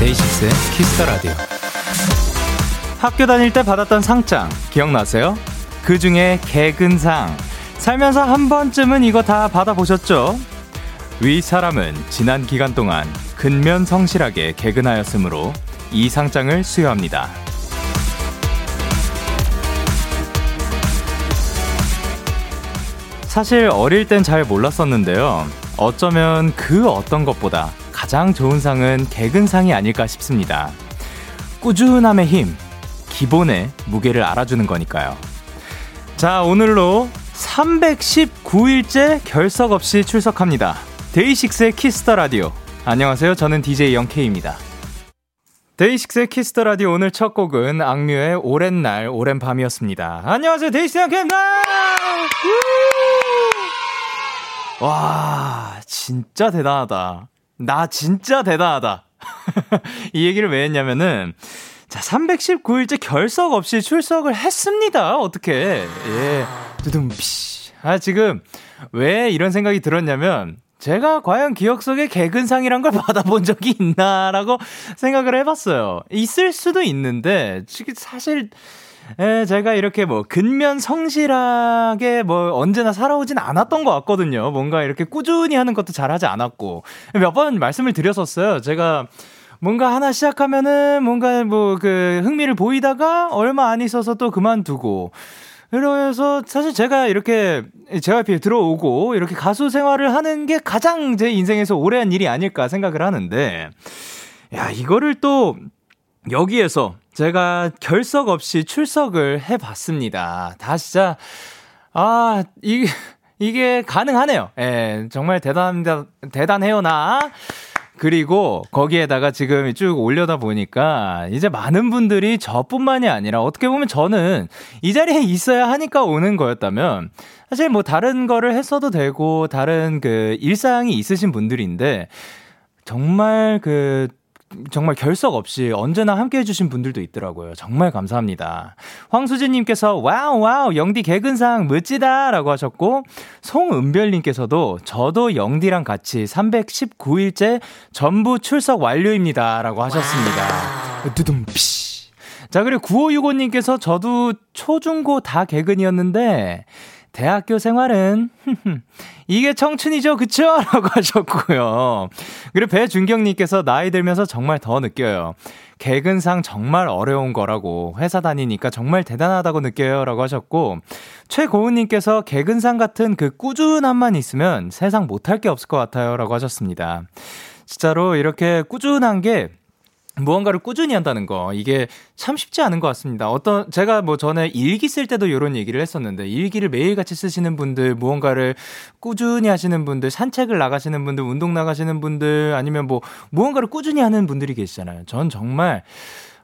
DAY6의 Kiss the Radio. 학교 다닐 때 받았던 상장 기억나세요? 그 중에 개근상. 살면서 한 번쯤은 이거 다 받아보셨죠? 위 사람은 지난 기간 동안 근면 성실하게 개근하였으므로 이 상장을 수여합니다. 사실 어릴 땐 잘 몰랐었는데요. 어쩌면 그 어떤 것보다 가장 좋은 상은 개근상이 아닐까 싶습니다. 꾸준함의 힘, 기본의 무게를 알아주는 거니까요. 자, 오늘로 319일째 결석 없이 출석합니다. 데이식스의 키스 더 라디오. 안녕하세요. 저는 DJ 영케이입니다. 데이식스의 키스 더 라디오 오늘 첫 곡은 악뮤의 오랜 날, 오랜 밤이었습니다. 안녕하세요. 데이식스 영케이입니다! 와, 진짜 대단하다. 나 진짜 대단하다. 이 얘기를 왜 했냐면은, 자, 319일째 결석 없이 출석을 했습니다. 어떻게. 예. 두둥피. 아, 지금, 왜 이런 생각이 들었냐면, 제가 과연 기억 속에 개근상이란 걸 받아본 적이 있나라고 생각을 해봤어요. 있을 수도 있는데, 사실, 에, 제가 이렇게 뭐 근면 성실하게 뭐 언제나 살아오진 않았던 것 같거든요. 뭔가 이렇게 꾸준히 하는 것도 잘 하지 않았고. 몇 번 말씀을 드렸었어요. 제가 뭔가 하나 시작하면은 뭔가 뭐 그 흥미를 보이다가 얼마 안 있어서 또 그만두고. 그래서 사실 제가 이렇게 JYP에 들어오고 이렇게 가수 생활을 하는 게 가장 제 인생에서 오래 한 일이 아닐까 생각을 하는데, 야, 이거를 또 여기에서 제가 결석 없이 출석을 해 봤습니다. 다 진짜, 아, 이게, 이게 가능하네요. 예, 정말 대단합니다. 대단해요, 나. 그리고 거기에다가 지금 쭉 올려다 보니까 이제 많은 분들이 저뿐만이 아니라 어떻게 보면 저는 이 자리에 있어야 하니까 오는 거였다면 사실 뭐 다른 거를 했어도 되고 다른 그 일상이 있으신 분들인데 정말 그 정말 결석 없이 언제나 함께 해주신 분들도 있더라고요. 정말 감사합니다. 황수진님께서 wow wow 영디 개근상 멋지다 라고 하셨고 송은별님께서도 저도 영디랑 같이 319일째 전부 출석 완료입니다 라고 하셨습니다. 두둥피. 자, 그리고 9565님께서 저도 초중고 다 개근이었는데 대학교 생활은 이게 청춘이죠, 그쵸? 라고 하셨고요. 그리고 배준경님께서 나이 들면서 정말 더 느껴요. 개근상 정말 어려운 거라고 회사 다니니까 정말 대단하다고 느껴요. 라고 하셨고, 최고은님께서 개근상 같은 그 꾸준함만 있으면 세상 못할 게 없을 것 같아요. 라고 하셨습니다. 진짜로 이렇게 꾸준한 게 무언가를 꾸준히 한다는 거 이게 참 쉽지 않은 것 같습니다. 어떤 제가 뭐 전에 일기 쓸 때도 이런 얘기를 했었는데 일기를 매일 같이 쓰시는 분들, 무언가를 꾸준히 하시는 분들, 산책을 나가시는 분들, 운동 나가시는 분들 아니면 뭐 무언가를 꾸준히 하는 분들이 계시잖아요. 전 정말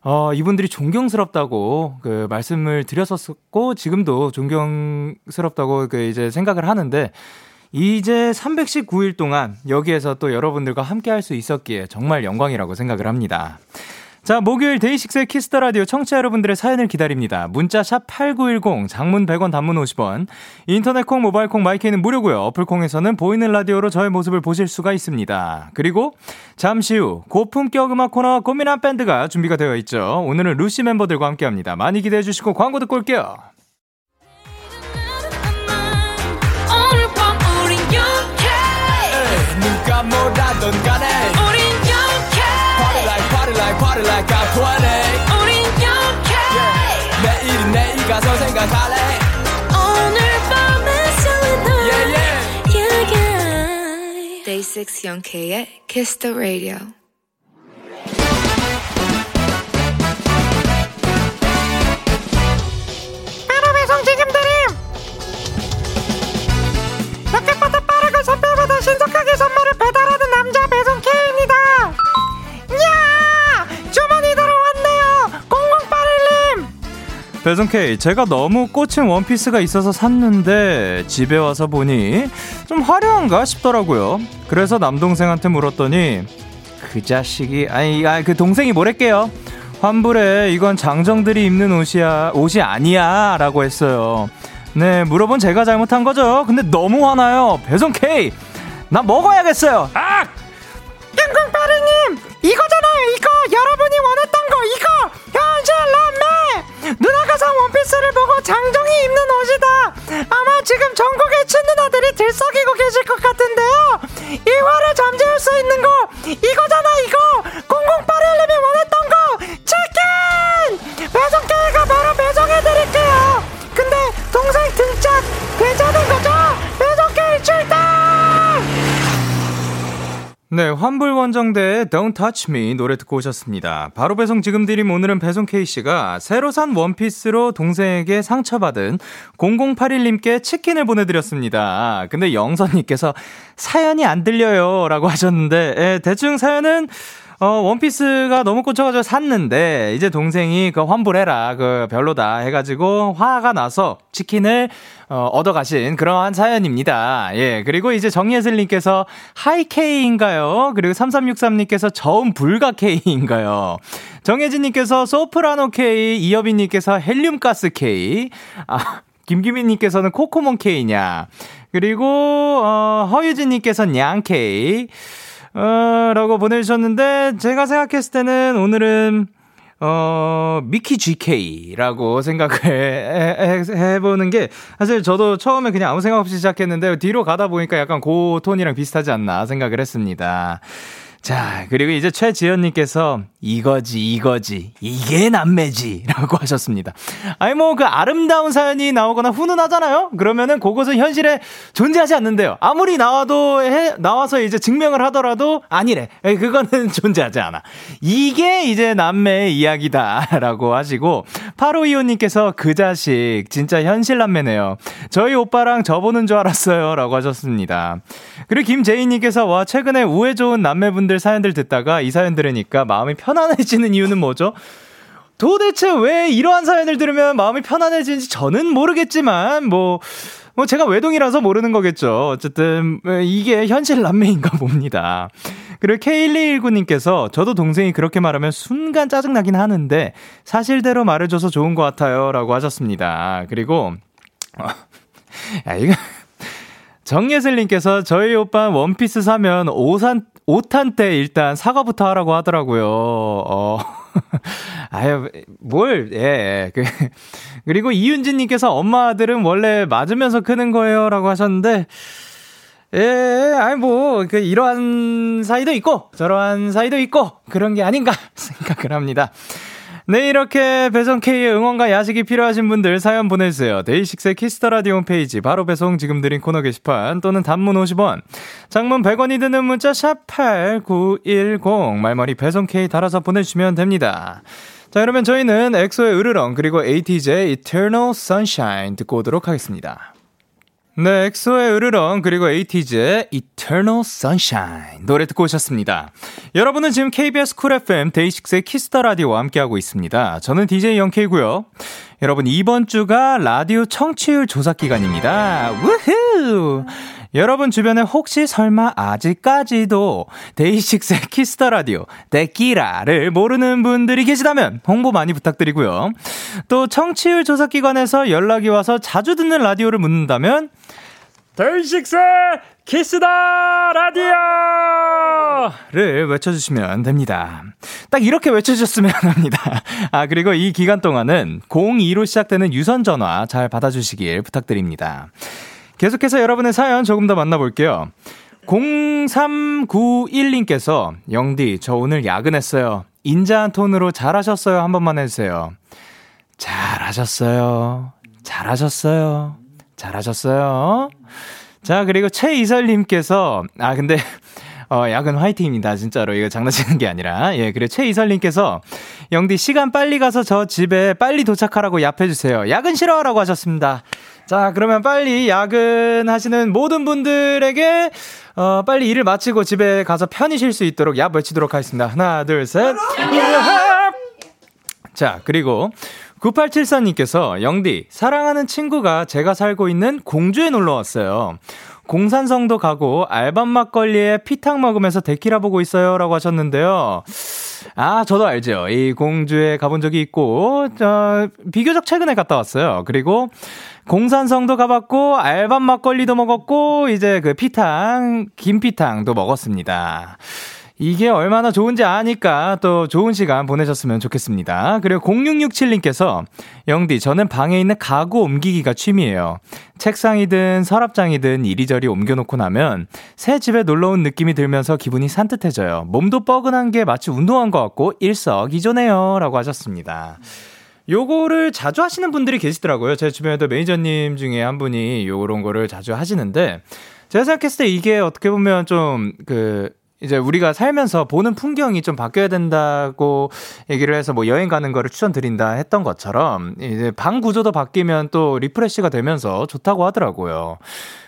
어, 이분들이 존경스럽다고 그 말씀을 드렸었고 지금도 존경스럽다고 그 이제 생각을 하는데 이제 319일 동안 여기에서 또 여러분들과 함께 할 수 있었기에 정말 영광이라고 생각을 합니다. 자, 목요일 데이식스의 키스 더 라디오 청취자 여러분들의 사연을 기다립니다. 문자 샵 8910 장문 100원 단문 50원. 인터넷 콩 모바일 콩 마이케이는 무료고요. 어플 콩에서는 보이는 라디오로 저의 모습을 보실 수가 있습니다. 그리고 잠시 후 고품격 음악 코너 고민한 밴드가 준비가 되어 있죠. 오늘은 루시 멤버들과 함께 합니다. 많이 기대해 주시고 광고 듣고 올게요. 누가 뭐라던 간에 우린 영케 Party like party like party like I'm 20 우린 영케 yeah. 내일은 내일 가서 생각할래 오늘 밤에 설레 yeah, yeah. yeah, yeah. Day 6 영케의 Kiss the Radio 배송K, 제가 너무 꽂힌 원피스가 있어서 샀는데 집에 와서 보니 좀 화려한가 싶더라고요. 그래서 남동생한테 물었더니 그 자식이 아니 아, 그 동생이 뭐랬게요. 환불해 이건 장정들이 입는 옷이야 옷이 아니야라고 했어요. 네 물어본 제가 잘못한 거죠. 근데 너무 화나요. 배송K, 나 먹어야겠어요. 아! 양궁파리님 이거잖아요 이거 여러분이 원했던 거 이거 현실 남매 누나가 산 원피스를 보고 장정이 입는 옷이다 아마 지금 전국의 친누나들이 들썩이고 계실 것 같은데요 이 화를 잠재울 수 있는 거 이거잖아 이거 0081님이 원했던 거 치킨 배송계가 바로 배송해드릴게요 근데 동생 등짝 괜찮은 거죠? 네, 환불원정대의 Don't Touch Me 노래 듣고 오셨습니다. 바로 배송 지금 드림 오늘은 배송 K씨가 새로 산 원피스로 동생에게 상처받은 0081님께 치킨을 보내드렸습니다. 근데 영선님께서 사연이 안 들려요 라고 하셨는데, 예, 대충 사연은 어, 원피스가 너무 꽂혀가지고 샀는데, 이제 동생이 그 환불해라, 그 별로다 해가지고 화가 나서 치킨을 어, 얻어가신 그러한 사연입니다. 예, 그리고 이제 정예슬님께서 하이케이인가요? 그리고 3363님께서 저음 불가 K인가요? 정혜진님께서 소프라노 K, 이여빈님께서 헬륨가스 K, 아, 김규민님께서는 코코몬 K냐, 그리고, 어, 허유진님께서는 양 K, 어, 라고 보내주셨는데, 제가 생각했을 때는 오늘은, 어, 미키 GK라고 생각을 해, 해, 해보는 게, 사실 저도 처음에 그냥 아무 생각 없이 시작했는데, 뒤로 가다 보니까 약간 그 톤이랑 비슷하지 않나 생각을 했습니다. 자, 그리고 이제 최지연님께서 이거지, 이거지, 이게 남매지 라고 하셨습니다. 아니, 뭐, 그 아름다운 사연이 나오거나 훈훈하잖아요? 그러면은 그것은 현실에 존재하지 않는데요. 아무리 나와도, 해, 나와서 이제 증명을 하더라도 아니래. 그거는 존재하지 않아. 이게 이제 남매의 이야기다. 라고 하시고, 8525님께서 그 자식, 진짜 현실 남매네요. 저희 오빠랑 저 보는 줄 알았어요. 라고 하셨습니다. 그리고 김재희님께서 와, 최근에 우애 좋은 남매분들 사연들 듣다가 이 사연 들으니까 마음이 편안해지는 이유는 뭐죠? 도대체 왜 이러한 사연을 들으면 마음이 편안해지는지 저는 모르겠지만, 뭐, 뭐 제가 외동이라서 모르는 거겠죠. 어쨌든 이게 현실 남매인가 봅니다. 그리고 K1219님께서 저도 동생이 그렇게 말하면 순간 짜증나긴 하는데 사실대로 말해줘서 좋은 것 같아요. 라고 하셨습니다. 그리고, 어, 야, 이거. 정예슬님께서 저희 오빠 원피스 사면 오산, 오탄 때 일단 사과부터 하라고 하더라고요. 어. 아유, 뭘, 예, 예. 그, 그리고 이윤진님께서 엄마 아들은 원래 맞으면서 크는 거예요. 라고 하셨는데, 예, 아니, 뭐, 그, 이러한 사이도 있고, 저러한 사이도 있고, 그런 게 아닌가 생각을 합니다. 네, 이렇게 배송K의 응원과 야식이 필요하신 분들 사연 보내주세요. 데이식스의 키스 더 라디오 홈페이지 바로 배송 지금 드린 코너 게시판 또는 단문 50원, 장문 100원이 드는 문자 샵8910 말머리 배송K 달아서 보내주시면 됩니다. 자, 그러면 저희는 엑소의 으르렁 그리고 에이티즈 Eternal Sunshine 듣고 오도록 하겠습니다. 네, 엑소의 으르렁 그리고 에이티즈의 Eternal Sunshine 노래 듣고 오셨습니다. 여러분은 지금 KBS 쿨 FM 데이식스의 키스 더 라디오와 함께하고 있습니다. 저는 DJ 영케이고요. 여러분 이번 주가 라디오 청취율 조사 기간입니다. 우후! 여러분 주변에 혹시 설마 아직까지도 데이식스의 키스 더 라디오 데키라를 모르는 분들이 계시다면 홍보 많이 부탁드리고요. 또 청취율 조사 기관에서 연락이 와서 자주 듣는 라디오를 묻는다면 데이식스 키스 더 라디오를 외쳐주시면 됩니다. 딱 이렇게 외쳐주셨으면 합니다. 아, 그리고 이 기간 동안은 02로 시작되는 유선 전화 잘 받아주시길 부탁드립니다. 계속해서 여러분의 사연 조금 더 만나볼게요. 0391님께서 영디 저 오늘 야근했어요. 인자한 톤으로 잘하셨어요 한 번만 해주세요. 잘하셨어요. 잘하셨어요. 잘하셨어요. 자 그리고 최이설님께서 아 근데 어, 야근 화이팅입니다. 진짜로. 이거 장난치는 게 아니라. 예, 그리고 최이설님께서, 영디, 시간 빨리 가서 저 집에 빨리 도착하라고 얍해주세요. 야근 싫어 라고 하셨습니다. 자, 그러면 빨리 야근하시는 모든 분들에게, 어, 빨리 일을 마치고 집에 가서 편히 쉴 수 있도록 얍 외치도록 하겠습니다. 하나, 둘, 셋. 자, 그리고, 9874님께서 영디, 사랑하는 친구가 제가 살고 있는 공주에 놀러 왔어요. 공산성도 가고 알밤 막걸리에 피탕 먹으면서 데키라 보고 있어요. 라고 하셨는데요. 아, 저도 알죠. 이 공주에 가본 적이 있고, 저, 비교적 최근에 갔다 왔어요. 그리고 공산성도 가봤고, 알밤 막걸리도 먹었고, 이제 그 피탕, 김피탕도 먹었습니다. 이게 얼마나 좋은지 아니까 또 좋은 시간 보내셨으면 좋겠습니다. 그리고 0667님께서 영디 저는 방에 있는 가구 옮기기가 취미예요. 책상이든 서랍장이든 이리저리 옮겨놓고 나면 새 집에 놀러 온 느낌이 들면서 기분이 산뜻해져요. 몸도 뻐근한 게 마치 운동한 것 같고 일석이조네요. 라고 하셨습니다. 요거를 자주 하시는 분들이 계시더라고요. 제 주변에도 매니저님 중에 한 분이 요런 거를 자주 하시는데 제가 생각했을 때 이게 어떻게 보면 좀그 이제 우리가 살면서 보는 풍경이 좀 바뀌어야 된다고 얘기를 해서 뭐 여행 가는 거를 추천드린다 했던 것처럼 이제 방 구조도 바뀌면 또 refresh가 되면서 좋다고 하더라고요.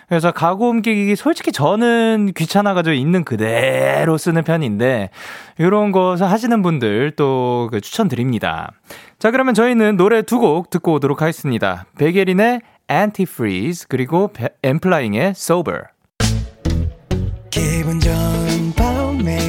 그래서 가구 옮기기 솔직히 저는 귀찮아가지고 있는 그대로 쓰는 편인데 이런 거 하시는 분들 또그 추천드립니다. 자 그러면 저희는 노래 두 곡 듣고 오도록 하겠습니다. 베게린의 Antifreeze 그리고 엠플라잉의 Sober. 기분 좋은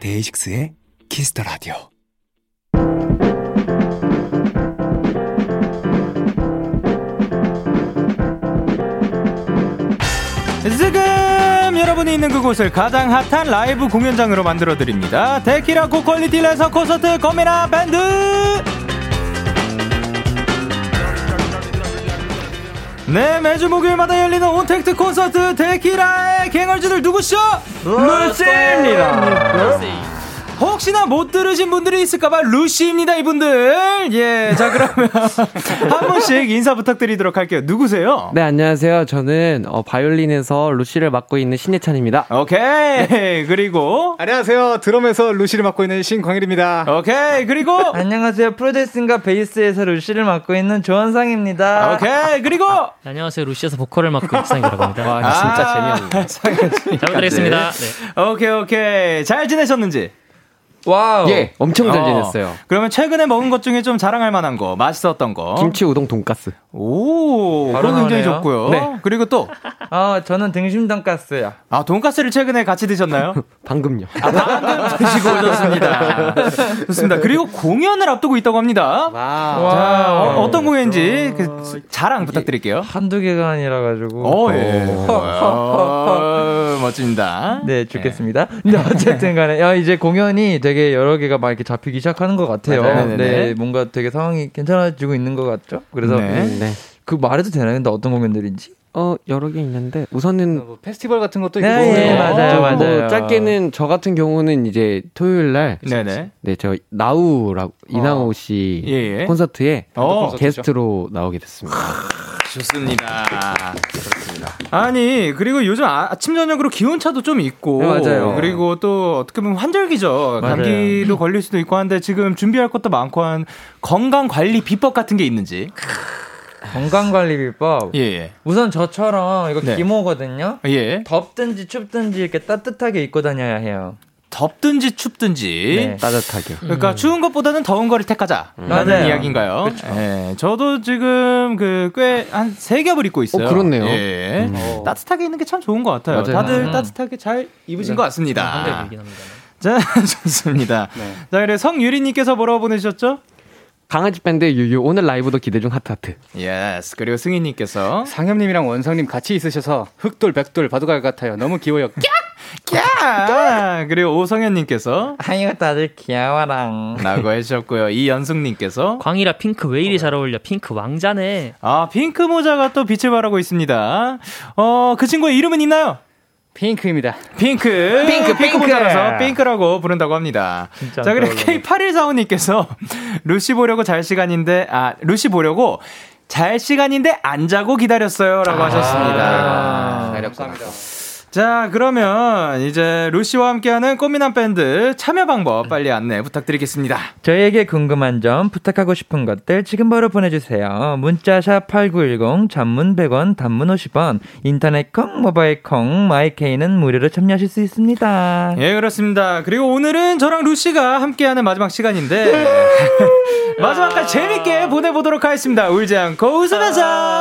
데이식스의 the Radio 지금 여러분이 있는 그곳을 가장 핫한 라이브 공연장으로 만들어 드립니다. 데키라 고퀄리티 레서 콘서트 거미나 밴드! 네, 매주 목요일마다 열리는 온택트 콘서트 데키라의 갱얼즈들 누구시죠? 루시입니다. 혹시나 못 들으신 분들이 있을까봐 루시입니다, 이분들. 예, 자, 그러면 한 분씩 인사 부탁드리도록 할게요. 누구세요? 네, 안녕하세요. 저는 어, 바이올린에서 루시를 맡고 있는 신예찬입니다. 오케이. 그리고 안녕하세요. 드럼에서 루시를 맡고 있는 신광일입니다. 오케이. 그리고 안녕하세요. 프로듀싱과 베이스에서 루시를 맡고 있는 조원상입니다. 오케이. 그리고 네, 안녕하세요. 루시에서 보컬을 맡고 있는 이상이라고 합니다. 와, 진짜 재미없네. 잘 부탁드리겠습니다. 네. 오케이, 오케이. 잘 지내셨는지? wow. 예, 엄청 잘 어. 지냈어요. 그러면 최근에 먹은 것 중에 좀 자랑할 만한 거, 맛있었던 거. 김치 우동 돈가스. 오, 바로 그거 굉장히. 좋고요. 네. 그리고 또, 아, 저는 등심 돈가스요. 아, 돈가스를 최근에 같이 드셨나요? 방금요. 아, 방금 드시고 오셨습니다. 좋습니다. 그리고 공연을 앞두고 있다고 합니다. 와. 자, 어, 어떤 공연인지 그 자랑 부탁드릴게요. 한두 개가 아니라 가지고. 오, 예. 어, 멋집니다. 네, 좋겠습니다. 근데 어쨌든 간에, 야, 이제 공연이 되게 여러 개가 막 이렇게 잡히기 시작하는 것 같아요. 네네네. 네, 뭔가 되게 상황이 괜찮아지고 있는 것 같죠? 그래서 네. 네. 그 말해도 되나요? 근데 어떤 공연들인지? 어, 여러 개 있는데 우선은 뭐 페스티벌 같은 것도 있고. 네, 예, 뭐. 맞아요, 어, 맞아요. 뭐 짧게는 저 같은 경우는 이제 토요일 날 네네. 네, 저 나우라고 이나우 씨 예, 예. 콘서트에 어, 게스트로 나오게 됐습니다. 좋습니다. 그렇습니다. 아니, 그리고 요즘 아, 아침, 저녁으로 기온차도 좀 있고. 네, 맞아요. 그리고 또 어떻게 보면 환절기죠. 맞아요. 감기도 걸릴 수도 있고 한데 지금 준비할 것도 많고 한 건강 관리 비법 같은 게 있는지. 건강관리 비법. 예, 예. 우선 저처럼 이거 네. 기모거든요. 예. 덥든지 춥든지 이렇게 따뜻하게 입고 다녀야 해요. 덥든지 춥든지. 네. 따뜻하게. 그러니까 추운 것보다는 더운 거를 택하자. 라는 맞아요. 이야기인가요? 예. 저도 지금 그 꽤 한 세 겹을 입고 있어요. 어, 그렇네요. 예. 음. 따뜻하게 있는 게 참 좋은 것 같아요. 맞아요. 다들 음. 따뜻하게 잘 입으신 것 한대 같습니다. 자, 좋습니다. 자, 그래 성유리님께서 뭐라고 보내주셨죠? 강아지 밴드 유유 오늘 라이브도 기대 중 하트하트. yes. 그리고 승희님께서 상엽님이랑 원성님 같이 있으셔서 흑돌, 백돌, 바둑알 같아요. 너무 귀여워요. 야 그리고 오성현님께서 아이고 다들 귀여워랑. 라고 해주셨고요. 이연숙님께서 광일아 핑크 왜 이리 잘 어울려? 핑크 왕자네. 아 핑크 모자가 또 빛을 발하고 있습니다. 어그 친구의 이름은 있나요? 핑크입니다. 핑크. 핑크, 핑크 핑크. 모자라서 핑크라고 부른다고 합니다. 자, 그리고 그러려고. K8145님께서 루시 보려고 잘 시간인데, 아, 루시 보려고 잘 시간인데 안 자고 기다렸어요. 라고 하셨습니다. 감사합니다. 자, 그러면 이제 루시와 함께하는 꽃미남 밴드 참여 방법 빨리 안내 부탁드리겠습니다. 저희에게 궁금한 점, 부탁하고 싶은 것들 지금 바로 보내주세요. 문자 샵 8910, 장문 100원, 단문 50원, 인터넷 콩, 모바일 콩, 마이케이는 무료로 참여하실 수 있습니다. 예, 그렇습니다. 그리고 오늘은 저랑 루시가 함께하는 마지막 시간인데 마지막까지 재밌게 보내보도록 하겠습니다. 울지 않고 웃으면서.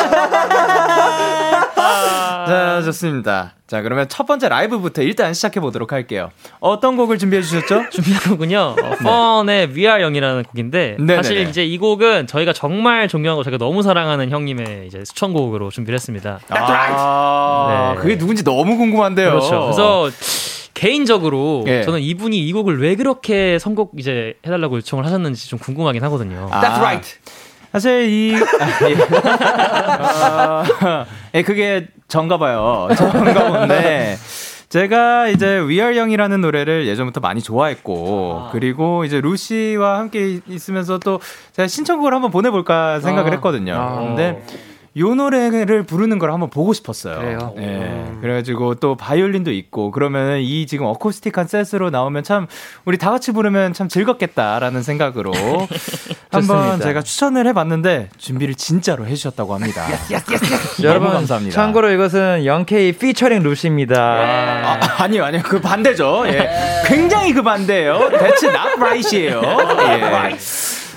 자, 좋습니다. 자, 그러면 첫 번째 라이브부터 일단 시작해 보도록 할게요. 어떤 곡을 준비해 주셨죠? 준비한 곡은요. 어, 펀의 We Are Young이라는 곡인데 네네네. 사실 이제 이 곡은 저희가 정말 존경하고 저희가 너무 사랑하는 형님의 이제 수천곡으로 준비를 했습니다. 아, 네. 그게 누군지 너무 궁금한데요. 그렇죠. 그래서 개인적으로 예. 저는 이분이 이 곡을 왜 그렇게 선곡 이제 해달라고 요청을 하셨는지 좀 궁금하긴 하거든요. That's right. 사실 이 아, 예. 어, 예, 그게 전가 봐요. 전가 본데 제가 이제 We Are Young이라는 노래를 예전부터 많이 좋아했고 그리고 이제 루시와 함께 있으면서 또 제가 신청곡을 한번 보내볼까 생각을 했거든요. 근데 요 노래를 부르는 걸 한번 보고 싶었어요. 그래요? 예. 그래가지고 또 바이올린도 있고 그러면 이 지금 어쿠스틱한 셋으로 나오면 참 우리 다 같이 부르면 참 즐겁겠다라는 생각으로 한번. 제가 추천을 해봤는데 준비를 진짜로 해주셨다고 합니다. 여러분, 감사합니다. 참고로 이것은 0K 피처링 루시입니다. 아, 아니요, 아니요. 그 반대죠. 예. 굉장히 그 반대예요. That's not right이에요. 예.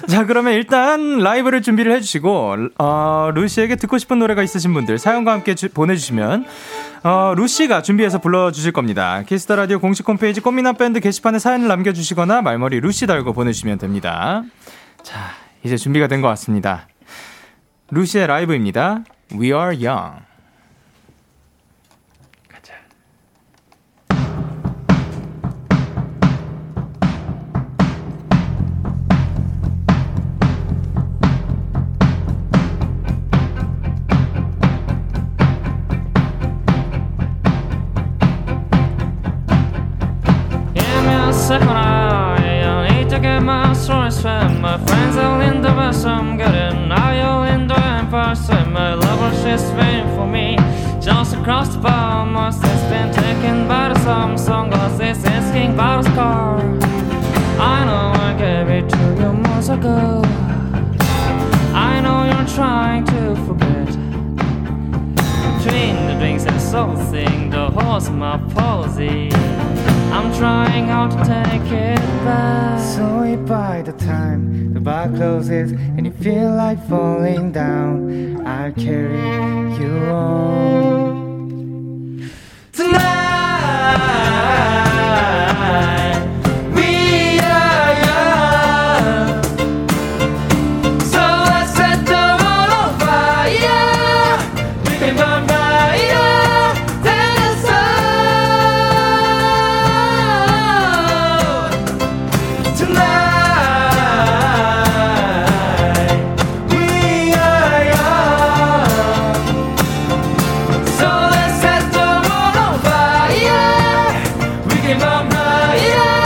자, 그러면 일단 라이브를 준비를 해주시고, 어, 루시에게 듣고 싶은 노래가 있으신 분들 사연과 함께 주- 보내주시면, 어, 루시가 준비해서 불러주실 겁니다. 키스 더 라디오 공식 홈페이지 꽃미남 밴드 게시판에 사연을 남겨주시거나 말머리 루시 달고 보내주시면 됩니다. 자, 이제 준비가 된 것 같습니다. 루시의 라이브입니다. We are young. Falling down, Yeah.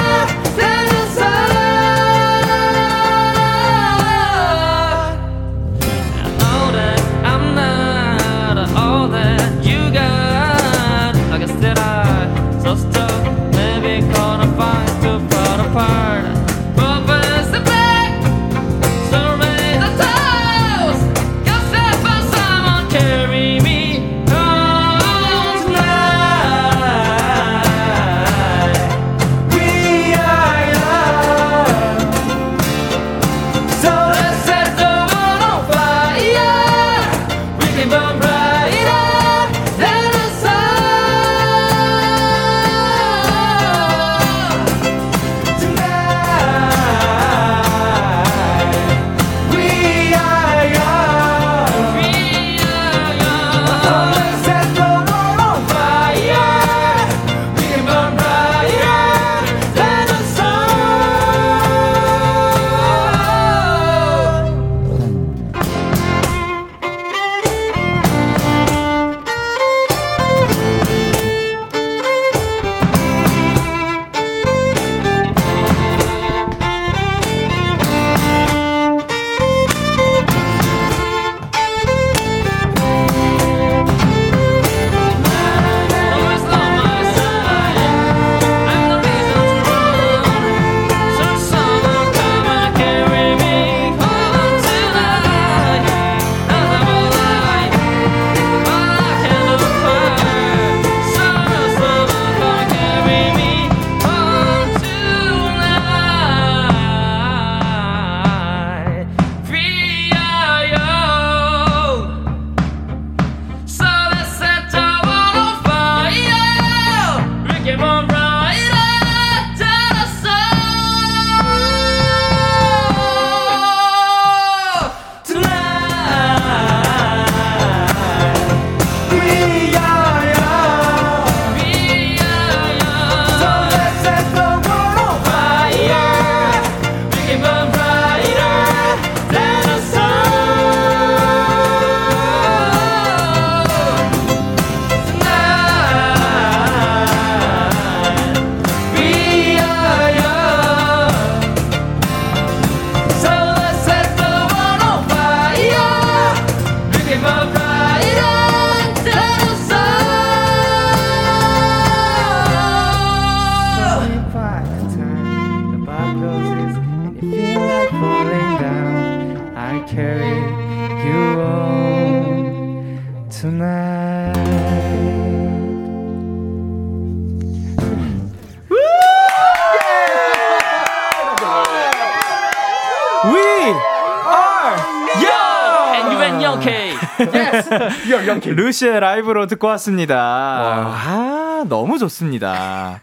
루시의 라이브로 듣고 왔습니다. 아, 너무 좋습니다.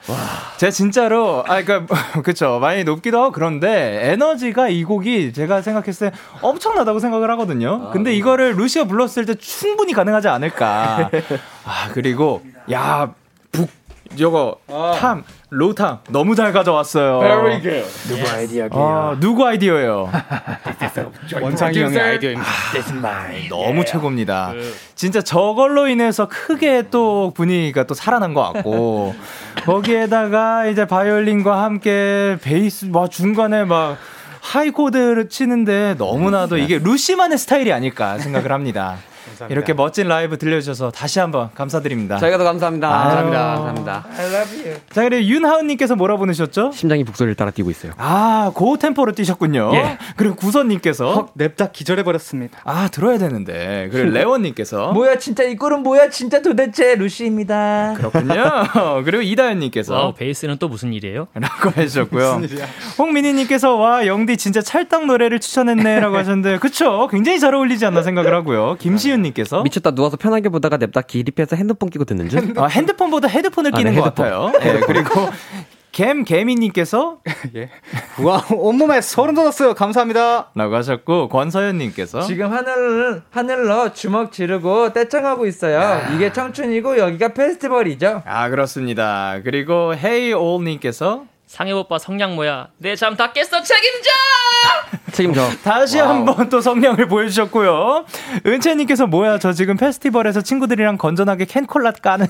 제가 진짜로, 아, 그니까, 그쵸. 많이 높기도 하고 그런데 에너지가 이 곡이 제가 생각했을 때 엄청나다고 생각을 하거든요. 근데 이거를 루시가 불렀을 때 충분히 가능하지 않을까. 아, 그리고, 야, 북, 저거, 탐, 로탐, 너무 잘 가져왔어요. Very good. 누구 아이디어? 아, 누구 아이디어예요? 원상이 형의 아이디어입니다. 너무 최고입니다. 진짜 저걸로 인해서 크게 또 분위기가 또 살아난 것 같고 거기에다가 이제 바이올린과 함께 베이스 막 중간에 막 하이 코드를 치는데 너무나도 이게 루시만의 스타일이 아닐까 생각을 합니다. 이렇게 멋진 라이브 들려주셔서 다시 한번 감사드립니다. 저희가 더 감사합니다. 감사합니다. 감사합니다. 자, 그리고 윤하은님께서 뭐라 보내셨죠? 심장이 북소리를 따라 뛰고 있어요. 아, 고 템포로 뛰셨군요. 예. 그리고 구선님께서 헉 냅다 기절해버렸습니다. 아, 들어야 되는데. 그리고 레원님께서 뭐야 진짜 이 꼴은 뭐야 진짜 도대체 루시입니다. 그렇군요. 그리고 이다현님께서 와우, 베이스는 또 무슨 일이에요? 라고 해주셨고요. 홍민희님께서 와 영디 진짜 찰떡 노래를 추천했네 라고 하셨는데 그쵸? 굉장히 잘 어울리지 않나 생각을 하고요. 김시윤 님께서 미쳤다 누워서 편하게 보다가 냅다 기립해서 핸드폰 끼고 듣는 줄? 아, 핸드폰보다 헤드폰을 아, 끼는 네, 것 같아요. 네, 그리고 갬개미님께서 예. 와 온몸에 소름 돋았어요. 감사합니다. 라고 하셨고 권서연님께서 지금 하늘 하늘로 주먹 지르고 떼창하고 있어요. 이게 청춘이고 여기가 페스티벌이죠. 아 그렇습니다. 그리고 헤이올님께서 상해 오빠 성량 뭐야? 내 잠 다 깼어 책임져! 책임져. 다시 한번 또 성량을 보여주셨고요. 은채님께서 뭐야 저 지금 페스티벌에서 친구들이랑 건전하게 캔콜라 까는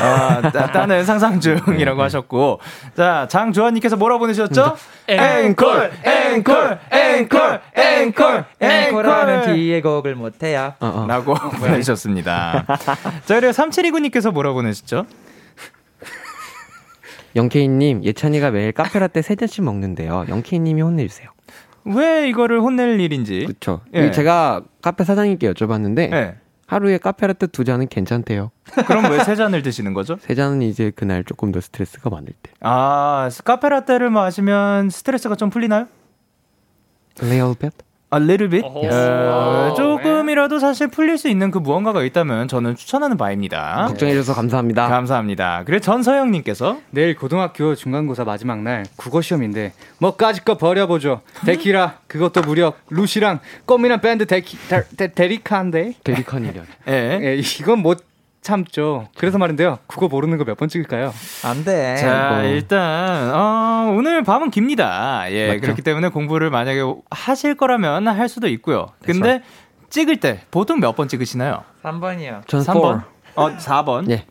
아, 따- 따는 상상 중이라고 하셨고 자 장조아님께서 뭐라 보내셨죠? 앵콜 앵콜 앵콜 앵콜 앵콜하면 앵콜 뒤에 곡을 못해요. 어, 어. 라고 보내주셨습니다. 자 그리고 3729님께서 뭐라 보내셨죠? 영케이님 예찬이가 매일 카페라떼 세 잔씩 먹는데요. 영케이님이 혼내주세요. 왜 이거를 혼낼 일인지 그쵸. 예. 제가 카페 사장님께 여쭤봤는데 네. 하루에 카페라떼 두 잔은 괜찮대요. 그럼 왜 세 잔을 드시는 거죠? 세 잔은 이제 그날 조금 더 스트레스가 많을 때. 아 카페라떼를 마시면 스트레스가 좀 풀리나요? A little bit? A little bit. 어허. 어, 조금이라도 사실 풀릴 수 있는 그 무언가가 있다면 저는 추천하는 바입니다. 걱정해줘서 감사합니다. 감사합니다. 그리고 전서영님께서 내일 고등학교 중간고사 마지막 날 국어 시험인데 뭐까짓 거 버려보죠. 데키라 그것도 무려 루시랑 꽃미남 밴드 데키 데, 데, 데리카인데 데리컨이련. 예. 예, 이건 못 참죠. 그래서 말인데요. 국어 모르는 거 몇 번 찍을까요? 안 돼. 자, 아이고. 일단 어, 오늘 밤은 깁니다. 예, 맞죠. 그렇기 때문에 공부를 만약에 하실 거라면 할 수도 있고요. 근데 찍을 때 보통 몇 번 찍으시나요? 3번이요. 전 3번. 4. 어, 4번. 예.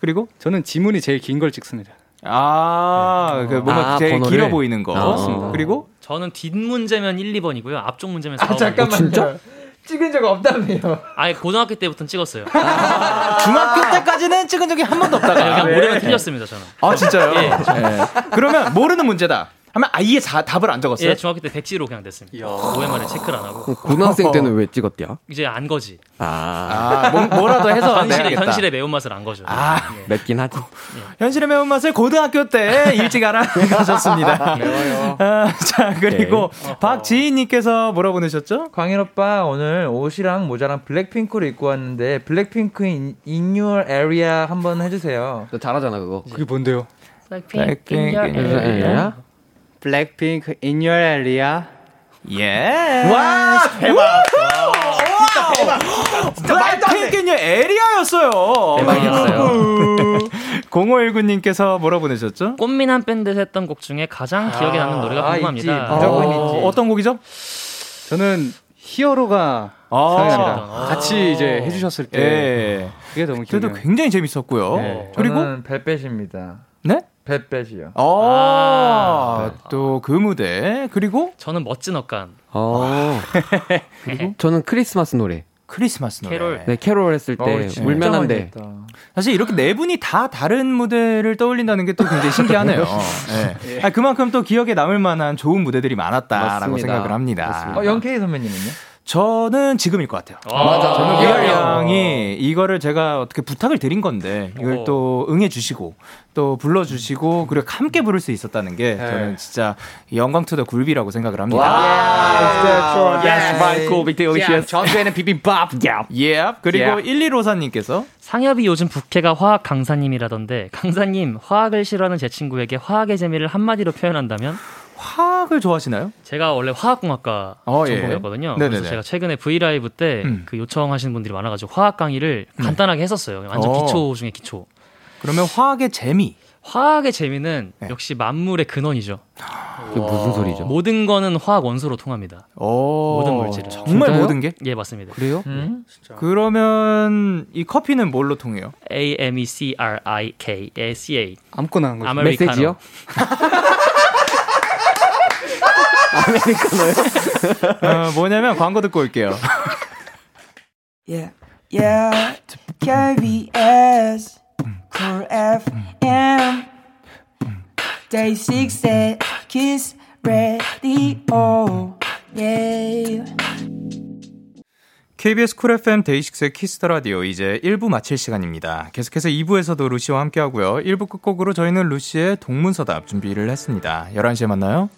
그리고 저는 지문이 제일 긴 걸 찍습니다. 아, 그 뭔가 아, 제일 번호를? 길어 보이는 거. 그렇습니다. 그리고 저는 뒷 문제면 1, 2번이고요. 앞쪽 문제면 4번. 아 잠깐만. 진짜? 찍은 적 없다며요. 아예 고등학교 때부터 찍었어요. 중학교 때까지는 찍은 적이 한 번도 없다가. 그냥 모르면 틀렸습니다, 저는. 아, 진짜요? 예. 예. 그러면 모르는 문제다. 하면 아예 자, 답을 안 적었어요? 예, 중학교 때 백지로 그냥 됐습니다. OMR을 체크를 안 하고. 고등학생 때는 왜 찍었대요? 이제 안 거지. 아, 아, 뭐, 뭐라도 해서 현실의. 현실의 매운맛을 안 거죠. 아, 맵긴 하지. 현실의 매운맛을 고등학교 때 일찍 알아가셨습니다. 매워요. 아, 자, 그리고 박지희님께서 뭐라 보내셨죠? 광일 오빠 오늘 옷이랑 모자랑 블랙핑크로 입고 왔는데 블랙핑크 in your area 한번 해주세요. 너 잘하잖아 그거. 그게 뭔데요? In your 야 블랙핑크 in your area. 예. 와, 대박. 진짜 대박. 진짜 블랙핑크 in your area였어요. 대박이었어요. 0519님께서 뭐라 보내셨죠? 꽃미남 밴드에서 했던 곡 중에 가장 기억에 남는 노래가 아, 궁금합니다. 있지. 어, 있지. 어떤 곡이죠? 저는 히어로가 아. 생각이 납니다. 아. 같이 이제 해주셨을 때 예. 그게 너무 기억이 그래도. 굉장히 재밌었고요. 네. 그리고 저는 벨벳입니다. 네? 벨벳이요. 아, 또그 무대 그리고 저는 멋진 엇간. 어. 저는 크리스마스 노래. 크리스마스 노래. 캐롤. 네, 캐롤 했을 때 진짜 울면한데. 사실 이렇게 네 분이 다 다른 무대를 떠올린다는 게 또 굉장히 신기하네요. 예. 아, 그만큼 또 기억에 남을 만한 좋은 무대들이 많았다라고 맞습니다. 생각을 합니다. 어, 영케이 선배님은요? 저는 지금일 것 같아요. 맞아. 저는 리얼 양이 이거를 제가 어떻게 부탁을 드린 건데 이걸 어. 또 응해 주시고 또 불러 주시고 그리고 함께 부를 수 있었다는 게 저는 진짜 영광 to the 굴비라고 생각을 합니다. Yes, my cool, big delicious. 전주에는 비빔밥. 예. 그리고 1154 님께서 상엽이 요즘 부캐가 화학 강사님이라던데 강사님 화학을 싫어하는 제 친구에게 화학의 재미를 한마디로 표현한다면 화학을 좋아하시나요? 제가 원래 화학공학과 어, 예. 전공이었거든요. 네네네. 그래서 제가 최근에 V 라이브 때 음. 그 요청하시는 분들이 많아가지고 화학 강의를 간단하게 했었어요. 완전 어. 기초 중에 기초. 그러면 화학의 재미. 화학의 재미는 네. 역시 만물의 근원이죠. 그게 무슨 소리죠? 모든 거는 화학 원소로 통합니다. 오. 모든 물질은. 정말 진짜요? 모든 게? 예, 맞습니다. 그래요? 음? 그러면 이 커피는 뭘로 통해요? A M E C R I K A C A. 아무거나 한 거죠. 아메리카노. 메시지요? 어, 뭐냐면 광고 듣고 올게요. Yeah, yeah, KBS, Cool FM, Day6의 Kiss the Radio, yeah. KBS 쿨 FM 데이식스의 Kiss the Radio 이제 1부 마칠 시간입니다. 계속해서 2부에서도 루시와 함께 하고요. 1부 끝곡으로 저희는 루시의 동문서답 준비를 했습니다. 11시에 만나요.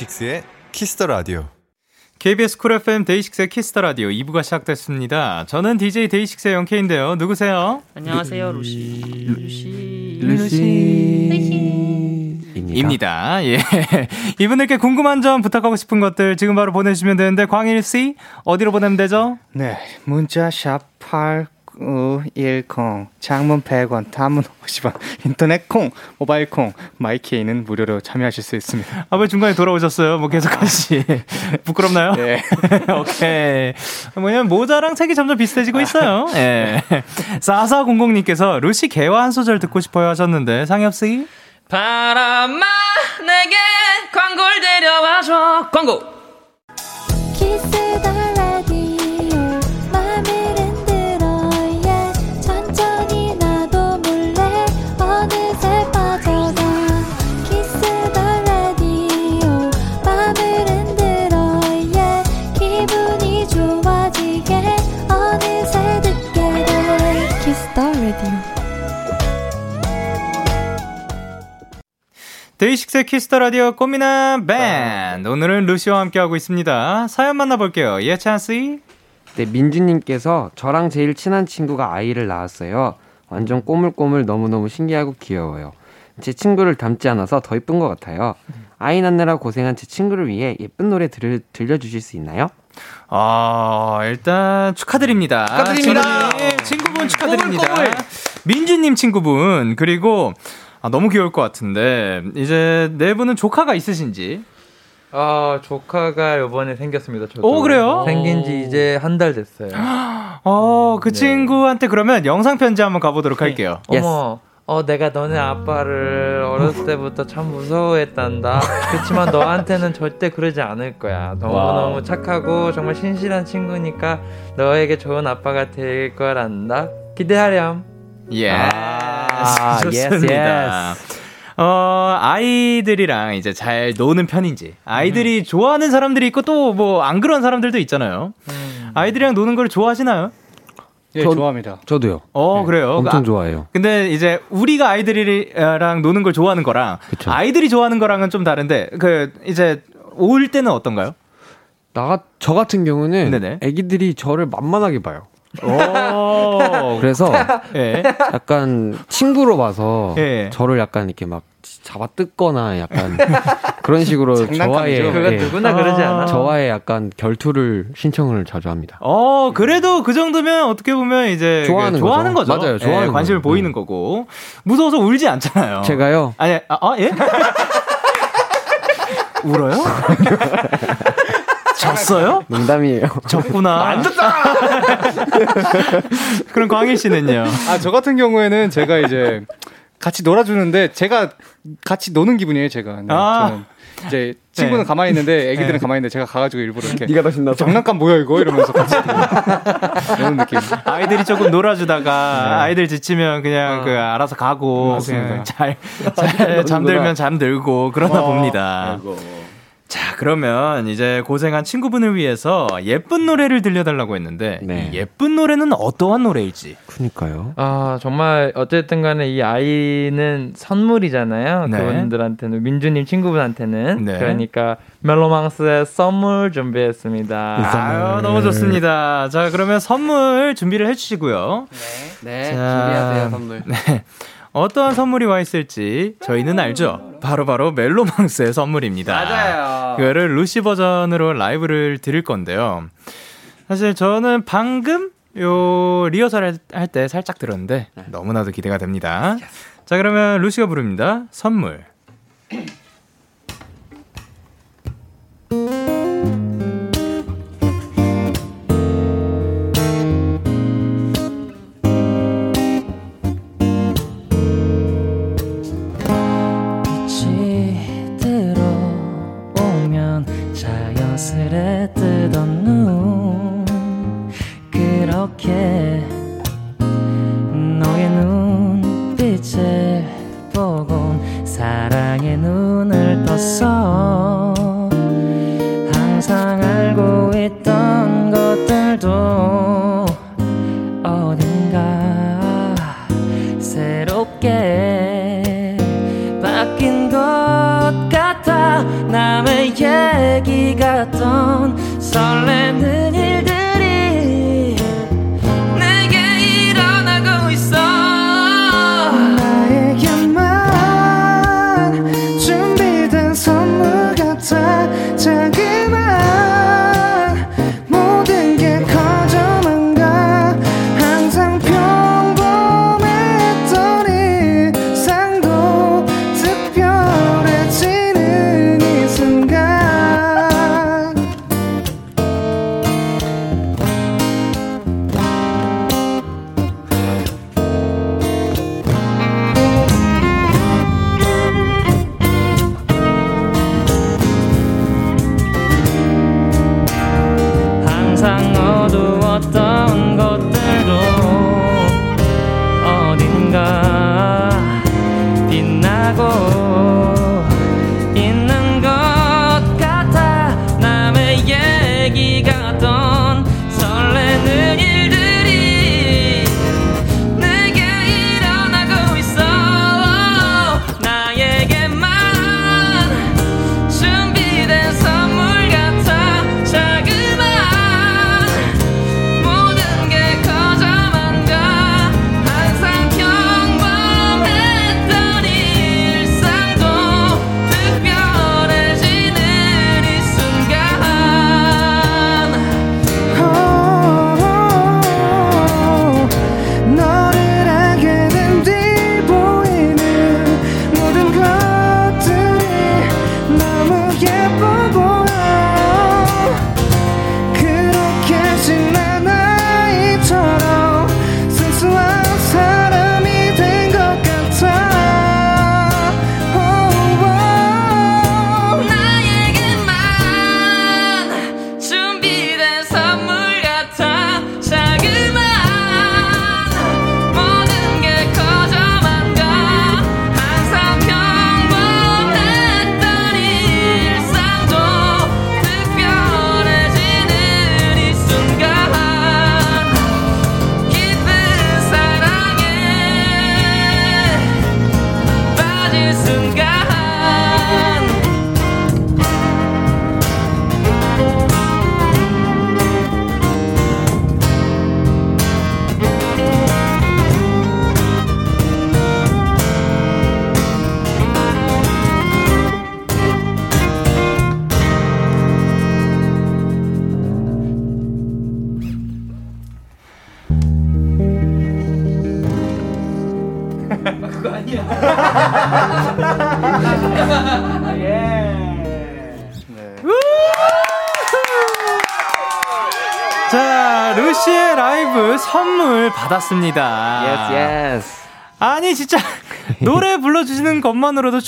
데이식스의 Kiss the Radio. KBS 쿨 FM 데이식스의 Kiss the Radio 2부가 시작됐습니다. 저는 DJ 데이식스의 영케인데요. 누구세요? 안녕하세요, 루시. 루시. 루시입니다. 입니다. 예. 이분들께 궁금한 점 부탁하고 싶은 것들 지금 바로 보내주시면 되는데 광일 씨 어디로 보내면 되죠? 네, 문자 샵 8910, 장문 100원, 단문 50원, 인터넷 콩, 모바일 콩, 마이케이는 무료로 참여하실 수 있습니다. 아 왜 중간에 돌아오셨어요? 뭐 계속 하시 부끄럽나요? 네. 오케이. 뭐냐면 모자랑 색이 점점 비슷해지고 있어요. 예. 4400님께서 루시 개화 한 소절 듣고 싶어요 하셨는데 상엽 씨? 바람아 내게 광고를 데려와줘. 광고. 데이식스의 Kiss the Radio 꽃미남 밴드 오늘은 루시와 함께하고 있습니다. 사연 만나볼게요. 예찬 씨? 네, 민주님께서 저랑 제일 친한 친구가 아이를 낳았어요. 완전 꼬물꼬물 너무너무 신기하고 귀여워요. 제 친구를 닮지 않아서 더 예쁜 것 같아요. 아이 낳느라 고생한 제 친구를 위해 예쁜 노래 들, 들려주실 수 있나요? 아, 일단 축하드립니다. 축하드립니다. 친구님, 친구분 축하드립니다. 민주님 친구분, 그리고 아, 너무 귀여울 것 같은데, 이제 네 분은 조카가 있으신지. 아, 조카가 요번에 생겼습니다. 저도. 오, 그래요? 생긴 지 이제 한 달 됐어요. 어, 그 네. 친구한테 그러면 영상 편지 한번 가보도록 할게요. 어머, 어, 내가 너네 아빠를 어렸을 때부터 참 무서워했단다. 그렇지만 너한테는 절대 그러지 않을 거야. 너무너무 착하고 정말 신실한 친구니까 너에게 좋은 아빠가 될 거란다. 기대하렴. 예. 아, 좋습니다. 어, 아이들이랑 이제 잘 노는 편인지. 아이들이 좋아하는 사람들이 있고 또 뭐 안 그런 사람들도 있잖아요. 아이들이랑 노는 걸 좋아하시나요? 예, 전- 좋아합니다. 저도요. 어, 그래요. 엄청 아, 좋아해요. 근데 이제 우리가 아이들이랑 노는 걸 좋아하는 거랑 그쵸. 아이들이 좋아하는 거랑은 좀 다른데 그 이제 올 때는 어떤가요? 나, 저 같은 경우는 네네. 애기들이 저를 만만하게 봐요. 오. 그래서 예. 약간 친구로 봐서 예. 저를 약간 이렇게 막 잡아 뜯거나 약간 그런 식으로. 저와의 예, 누구나 그러지 않아? 저와의 약간 결투를 신청을 자주 합니다. 어, 그래도 그 정도면 어떻게 보면 이제 좋아하는 그 좋아하는 거죠. 거죠. 맞아요, 좋아하는 예, 관심을 거예요. 보이는 거고. 무서워서 울지 않잖아요. 제가요 아니, 아, 아, 예? 울어요? 졌어요? 농담이에요. 졌구나. 안 졌다! 그럼 광일 씨는요? 아, 저 같은 경우에는 제가 이제 같이 놀아주는데 제가 같이 노는 기분이에요, 제가. 네, 아. 저는 이제 친구는 네. 가만히 있는데 애기들은 네. 가만히 있는데 제가 가가지고 일부러 이렇게 네가 더 신나서. 장난감 뭐야 이거 이러면서 같이 노는 느낌. 아이들이 조금 놀아주다가 아이들 지치면 그냥 그 알아서 가고 맞습니다. 그냥 잘, 잘 잠들면 잠들고 그러다 봅니다. 자, 그러면 이제 고생한 친구분을 위해서 예쁜 노래를 들려달라고 했는데 네. 이 예쁜 노래는 어떠한 노래일지. 그니까요. 아, 정말 어쨌든 간에 이 아이는 선물이잖아요. 네. 그분들한테는 민주님 친구분한테는 네. 그러니까 멜로망스의 선물 준비했습니다. 아유, 너무 좋습니다. 자, 그러면 선물 준비를 해 주시고요. 네, 자, 준비하세요 선물. 네. 어떠한 선물이 와 있을지 저희는 알죠. 바로 바로 멜로망스의 선물입니다. 맞아요. 그거를 루시 버전으로 라이브를 드릴 건데요. 사실 저는 방금 요 리허설 할 때 살짝 들었는데 너무나도 기대가 됩니다. 자, 그러면 루시가 부릅니다. 선물. 그렇게 너의 눈빛을 보곤 사랑의 눈을 떴어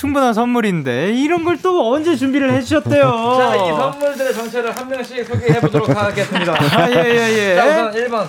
충분한 선물인데 이런 걸 또 언제 준비를 해주셨대요? 자, 이 선물들의 정체를 한 명씩 소개해 보도록 하겠습니다. 아, 예, 예, 예. 자, 우선 1번.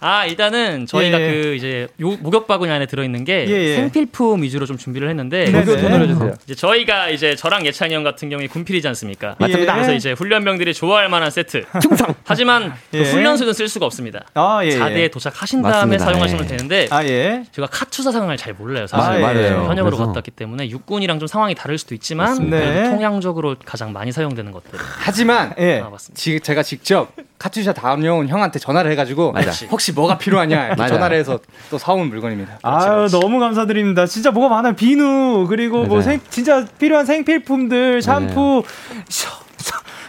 아 일단은 저희가 예. 그 이제 요 목욕 바구니 안에 들어있는 게 예, 예. 생필품 위주로 좀 준비를 했는데. 목욕 해주세요. 이제 저희가 이제 저랑 예찬이 형 같은 경우에 군필이지 않습니까? 맞습니다. 그래서 이제 훈련병들이 좋아할 만한 세트. 충성. 하지만 그 예. 훈련소에는 쓸 수가 없습니다. 아, 예, 예. 자대에 도착하신 다음에 맞습니다. 사용하시면 예. 되는데 아, 예. 제가 카투사 상황을 잘 몰라요. 사실 아, 예. 맞아요. 현역으로 그래서. 갔다 왔기 때문에 육군이랑 좀 상황이 다를 수도 있지만 네. 통양적으로 가장 많이 사용되는 것들. 하지만 예. 아, 맞습니다. 지, 제가 직접 카투샤 다음용 형한테 전화를 해가지고 맞아. 혹시 뭐가 필요하냐. 전화를 해서 또 사온 물건입니다. 아유 너무 감사드립니다. 진짜 뭐가 많아요. 비누 그리고 뭐 맞아요. 생, 진짜 필요한 생필품들 샴푸,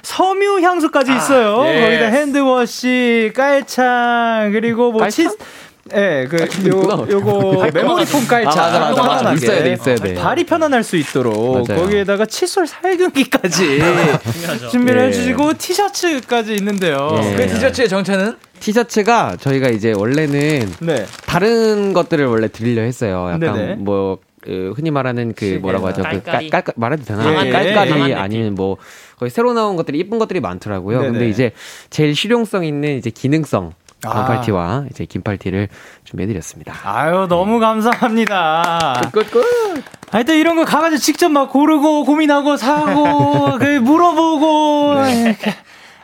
섬유 향수까지 있어요. 예. 거기다 핸드워시, 깔창 그리고 뭐 깔창? 치. 예, 그, 있구나. 요, 요거, 메모리 폼 깔창. 아, 맞아, 맞아, 맞아. 있어야 돼, 있어야 돼. 발이 편안할 수 있도록. 맞아요. 거기에다가 칫솔 살균기까지 중요하죠. 준비를 예. 해주시고, 티셔츠까지 있는데요. 예. 그 티셔츠의 정체는? 티셔츠가 저희가 이제 원래는 네. 다른 것들을 원래 드리려 했어요. 약간 네네. 뭐 그, 흔히 말하는 그 뭐라고 하죠? 그. 깔, 깔, 말해도 되나? 강한 깔깔이 아니면 뭐 거의 새로 나온 것들이 이쁜 것들이 많더라고요. 네네. 근데 이제 제일 실용성 있는 이제 기능성 아. 반팔티와 이제 긴팔티를 준비해드렸습니다. 아유, 너무 감사합니다. 끝끝. 하여튼 이런 거 가가지고 직접 막 고르고 고민하고 사고 그 물어보고 이렇게.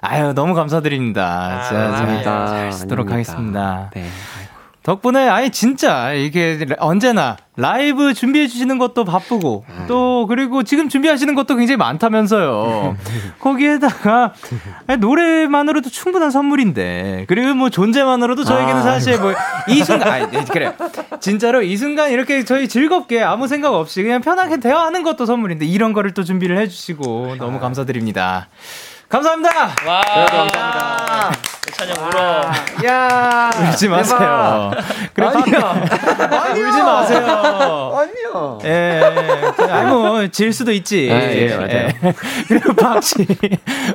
아유 너무 감사드립니다. 자, 감사합니다. 자, 잘 쓰도록 아닙니다. 하겠습니다. 네. 덕분에 아니 진짜 이게 언제나 라이브 준비해 주시는 것도 바쁘고 또 그리고 지금 준비하시는 것도 굉장히 많다면서요. 거기에다가 아니, 노래만으로도 충분한 선물인데 그리고 뭐 존재만으로도 저에게는 아. 사실 뭐 이 순간 아니 네, 그래 진짜로 이 순간 이렇게 저희 즐겁게 아무 생각 없이 그냥 편하게 대화하는 것도 선물인데 이런 거를 또 준비를 해주시고 너무 감사드립니다. 감사합니다. 와, 감사합니다. 예찬이 형 울어. 야. 울지 마세요. 그래, 아니요. 울지 마세요. 아니요. 예, 예. 아니, 뭐, 질 수도 있지. 아, 예, 맞아요. 그리고 박지,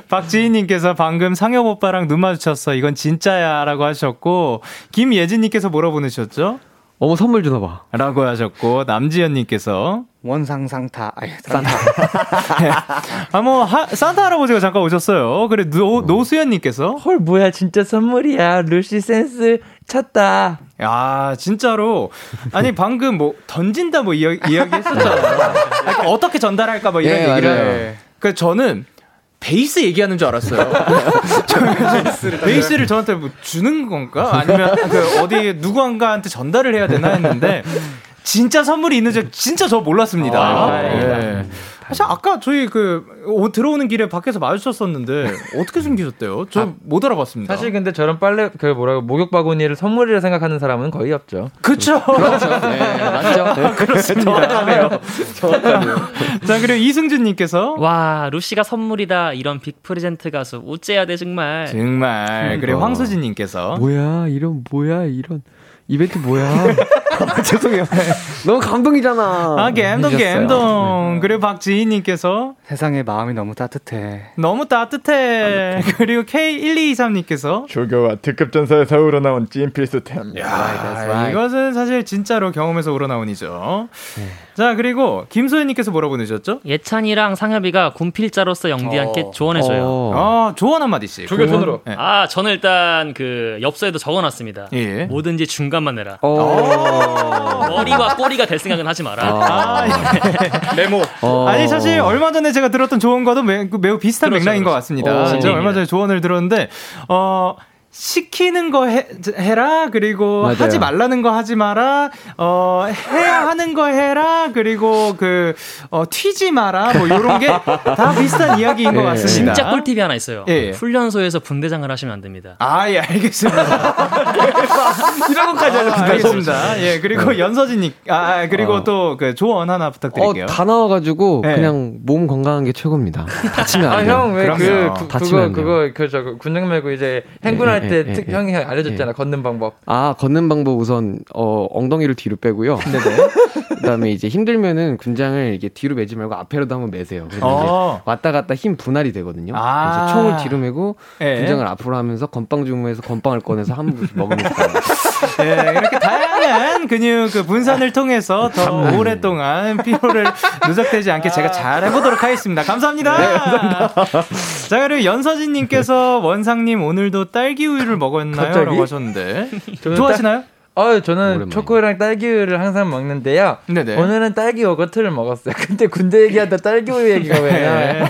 박지희 님께서 방금 상혁 오빠랑 눈 마주쳤어. 이건 진짜야. 라고 하셨고, 김예진 님께서 뭐라 보내셨죠? 어머 선물 주나 봐. 라고 하셨고, 남지연님께서, 원상 상타. 아니, 산타. 아, 뭐, 하, 산타 할아버지가 잠깐 오셨어요. 그래, 노, 노수연님께서, 헐, 뭐야, 진짜 선물이야. 루시 센스 찼다. 야, 진짜로. 아니, 방금 뭐, 던진다 뭐 이야기, 이야기 했었잖아요. 아까 어떻게 전달할까 뭐 이런 예, 얘기를. 그 저는 베이스 얘기하는 줄 알았어요. 베이스를 저한테 뭐 주는 건가? 아니면 그 어디 누구한가한테 전달을 해야 되나 했는데 진짜 선물이 있는 줄 진짜 저 몰랐습니다. 아, 예. 사실 아까 저희 그 오- 들어오는 길에 밖에서 마주쳤었는데 어떻게 숨기셨대요? 저못 알아봤습니다. 사실 근데 저런 빨래, 그 뭐라고, 목욕 바구니를 선물이라 생각하는 사람은 거의 없죠. 그쵸? 네, 맞죠. 그렇습니다. 자, 그리고 이승준님께서 와, 루시가 선물이다. 이런 빅 프레젠트 가수 어째야 돼 정말. 정말 그리고 황수진님께서 뭐야 이런 뭐야 이런 이벤트 뭐야? 죄송해요. 너무 감동이잖아. 아 갬동 해주셨어요. 갬동 그리고 박지희님께서 세상에 마음이 너무 따뜻해. 너무 따뜻해 그리고 K1223님께서 조교와 특급 전사에서 우러나온 찐 필수템. 아, 이것은 사실 진짜로 경험에서 우러나온 이죠. 자 그리고 김소연님께서 뭐라 보내셨죠? 예찬이랑 상엽이가 군필자로서 영디한테 조언해줘요. 어. 아 조언 한 마디씩. 조교 손으로. 네. 아, 저는 일단 그 엽서에도 적어놨습니다. 예. 뭐든지 중간만 내라. 어. 머리와 꼬리 가 될 생각은 하지 마라. 아, 예. 메모. 어. 아니 사실 얼마 전에 제가 들었던 조언과도 매, 매우 비슷한 그렇죠, 맥락인 것 그렇죠. 같습니다. 어, 제가. 얼마 전에 조언을 들었는데 어 시키는 거 해, 해라 그리고 맞아요. 하지 말라는 거 하지 마라 어 해야 하는 거 해라 그리고 그 어, 튀지 마라 뭐 이런 게 다 비슷한 이야기인 것 예. 같습니다. 진짜 꿀팁이 하나 있어요. 예, 예. 훈련소에서 분대장을 하시면 안 됩니다. 아, 예, 알겠습니다. 이런 것까지 알겠습니다. 알겠습니다. 예, 그리고 연서진님, 아, 아, 그리고 어. 또그 조언 하나 어, 부탁드릴게요. 다 나와가지고 네. 그냥 몸 건강한 게 최고입니다. 다치면 안 아, 돼요. 형, 왜 그, 그럼요. 그, 다치면 그거, 안 돼요. 그거, 그, 저, 그 군장 메고 이제 행군할 할때 예, 특 예, 형이 알려줬잖아 걷는 방법. 아 걷는 방법 우선 어 엉덩이를 뒤로 빼고요. 그다음에 이제 힘들면은 군장을 이게 뒤로 매지 말고 앞에로도 한번 매세요. 어. 왔다 갔다 힘 분할이 되거든요. 아. 그래서 총을 뒤로 매고 예. 군장을 앞으로 하면서 건빵 주무에서 건빵을 꺼내서 한 번씩 먹으면 좋아요. 예, 이렇게 다양한 근육 그 분산을 통해서 더 오랫동안 피로를 누적되지 않게 제가 잘 해보도록 하겠습니다. 감사합니다. 자, 그리고 연서진님께서 원상님 오늘도 딸기 우유를 먹었나요? 갑자기? 라고 하셨는데. 좋아하시나요? 어, 저는 오랜만이네. 초코랑 딸기우유를 항상 먹는데요. 네네. 오늘은 딸기 요거트를 먹었어요. 근데 군대 얘기하다 딸기 우유 얘기가 왜 네. 나와요?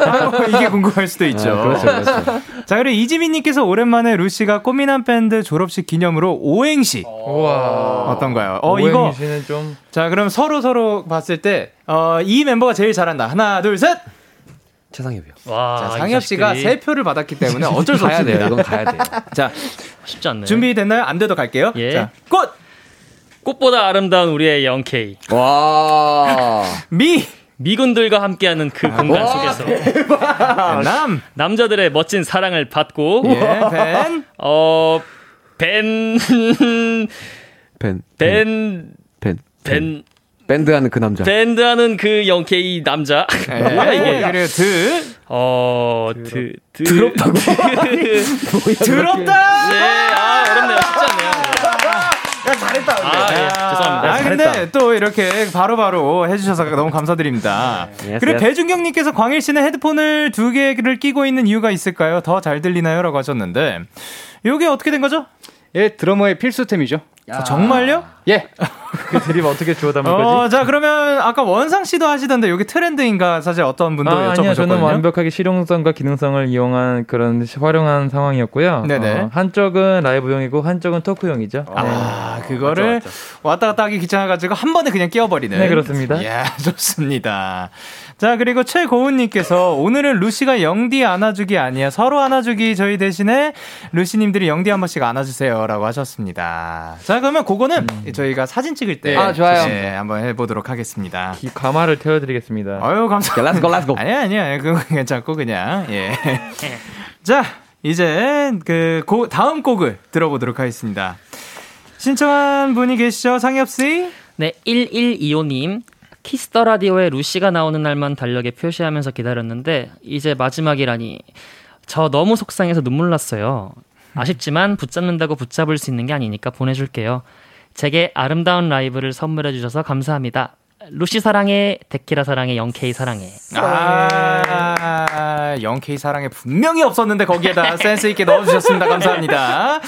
아, 이게 궁금할 수도 있죠. 아, 그렇죠, 그렇죠. 자, 그리고 이지민님께서 오랜만에 루시가 꽃미남 밴드 졸업식 기념으로 오행시. 우와. 어떤가요? 어, 이거. 오행시는 좀 자, 그럼 서로 서로 봤을 때, 어, 이 멤버가 제일 잘한다. 하나, 둘, 셋! 최상엽이요. 와, 자, 이 상엽 씨가 세 표를 받았기 때문에 어쩔 수 가야 돼요. 이건 가야 돼요. 자, 쉽지 않네. 준비됐나요? 안 돼도 갈게요. 예. 자, 꽃! 꽃보다 아름다운 우리의 영케이. 와. 미! 미군들과 함께하는 그 공간 속에서 남! 남자들의 멋진 사랑을 받고 예, 벤! 어, 벤, 벤. 벤, 벤. 벤, 밴드 하는 그 남자. 밴드하는 그 영케이 남자. 예, 뭐야 이게? 그리고 드! 어, 드, 드, 더럽다고? 더럽다! 네, 아, 어렵네요. 쉽지 않네요. 야, 잘했다. 아, 예, 죄송합니다. 아, 근데 또 이렇게 바로 바로 해주셔서 너무 감사드립니다. Yes, 그리고 yes. 배준경님께서 광일 씨는 헤드폰을 두 개를 끼고 있는 이유가 있을까요? 더 잘 들리나요? 라고 하셨는데, 요게 어떻게 된 거죠? 예, 드러머의 필수템이죠. 아, 정말요? 예. 그 드립 어떻게 주워 담을 거지? 어, 자, 그러면 아까 원상 씨도 하시던데, 여기 트렌드인가? 사실 어떤 분도 아, 여쭤보셨거든요. 아니요, 저는 완벽하게 실용성과 기능성을 이용한 그런 활용한 상황이었고요. 네네. 어, 한쪽은 라이브용이고 한쪽은 토크용이죠. 아, 그거를 왔다 갔다 하기 귀찮아가지고 한 번에 그냥 끼워버리는. 네, 그렇습니다. 예, 좋습니다. 자, 그리고 최고은님께서 오늘은 루시가 영디 안아주기 아니야. 서로 안아주기 저희 대신에 루시님들이 영디 한 번씩 안아주세요. 라고 하셨습니다. 자, 그러면 그거는 저희가 사진 찍을 때. 아, 좋아요. 네, 한번 해보도록 하겠습니다. 이 가마를 태워드리겠습니다. 아유, 감사합니다. Let's go let's go. 아니야, 아니야. 그건 괜찮고, 그냥. 예. 자, 이제 그 고- 다음 곡을 들어보도록 하겠습니다. 신청한 분이 계시죠? 상엽씨? 네, 1125님. Kiss the Radio에 루시가 나오는 날만 달력에 표시하면서 기다렸는데 이제 마지막이라니 저 너무 속상해서 눈물 났어요. 아쉽지만 붙잡는다고 붙잡을 수 있는 게 아니니까 보내줄게요. 제게 아름다운 라이브를 선물해 주셔서 감사합니다. 루시 사랑해, 데키라 사랑해, 영케이 사랑해. 아, 영케이 사랑해 분명히 없었는데 거기에다 센스 있게 넣어주셨습니다. 감사합니다.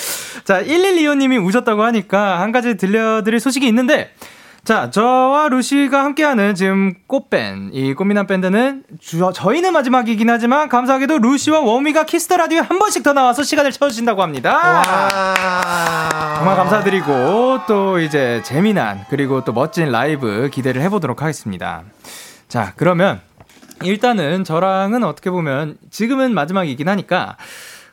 자, 1125님이 우셨다고 하니까 한 가지 들려드릴 소식이 있는데, 자, 저와 루시가 함께하는 지금 꽃밴, 이 꽃미남 밴드는 주, 저희는 마지막이긴 하지만 감사하게도 루시와 원위가 Kiss the Radio에 한 번씩 더 나와서 시간을 채워주신다고 합니다. 정말 감사드리고 또 이제 재미난 그리고 또 멋진 라이브 기대를 해보도록 하겠습니다. 자, 그러면 일단은 저랑은 어떻게 보면 지금은 마지막이긴 하니까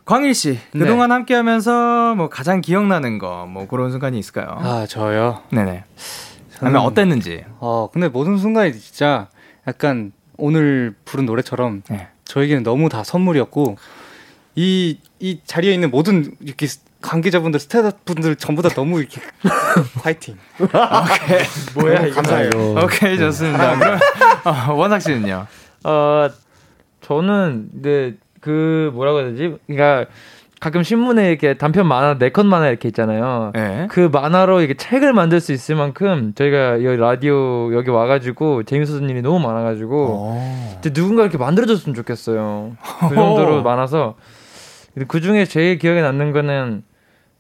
광일 씨 그동안 함께하면서 뭐 가장 기억나는 거 뭐 그런 순간이 있을까요? 아, 저요. 네네. 아니면 어땠는지. 어, 근데 모든 순간이 진짜 약간 오늘 부른 노래처럼 네. 저에게는 너무 다 선물이었고 이, 이 자리에 있는 모든 이렇게 스- 관계자분들, 스태프분들 전부 다 너무 이렇게 화이팅. 뭐야 이거. 감사해요. 오케이 좋습니다. 그럼 어, 원삭 씨는요? 어, 저는 네, 그 뭐라고 해야 되지? 그러니까 가끔 신문에 이렇게 단편 만화, 네 컷 만화 이렇게 있잖아요. 네. 그 만화로 이게 책을 만들 수 있을 만큼 저희가 여기 라디오 여기 와가지고 재밌었던 일이 너무 많아가지고 근데 누군가 이렇게 만들어줬으면 좋겠어요. 그 정도로 많아서 그 중에 제일 기억에 남는 거는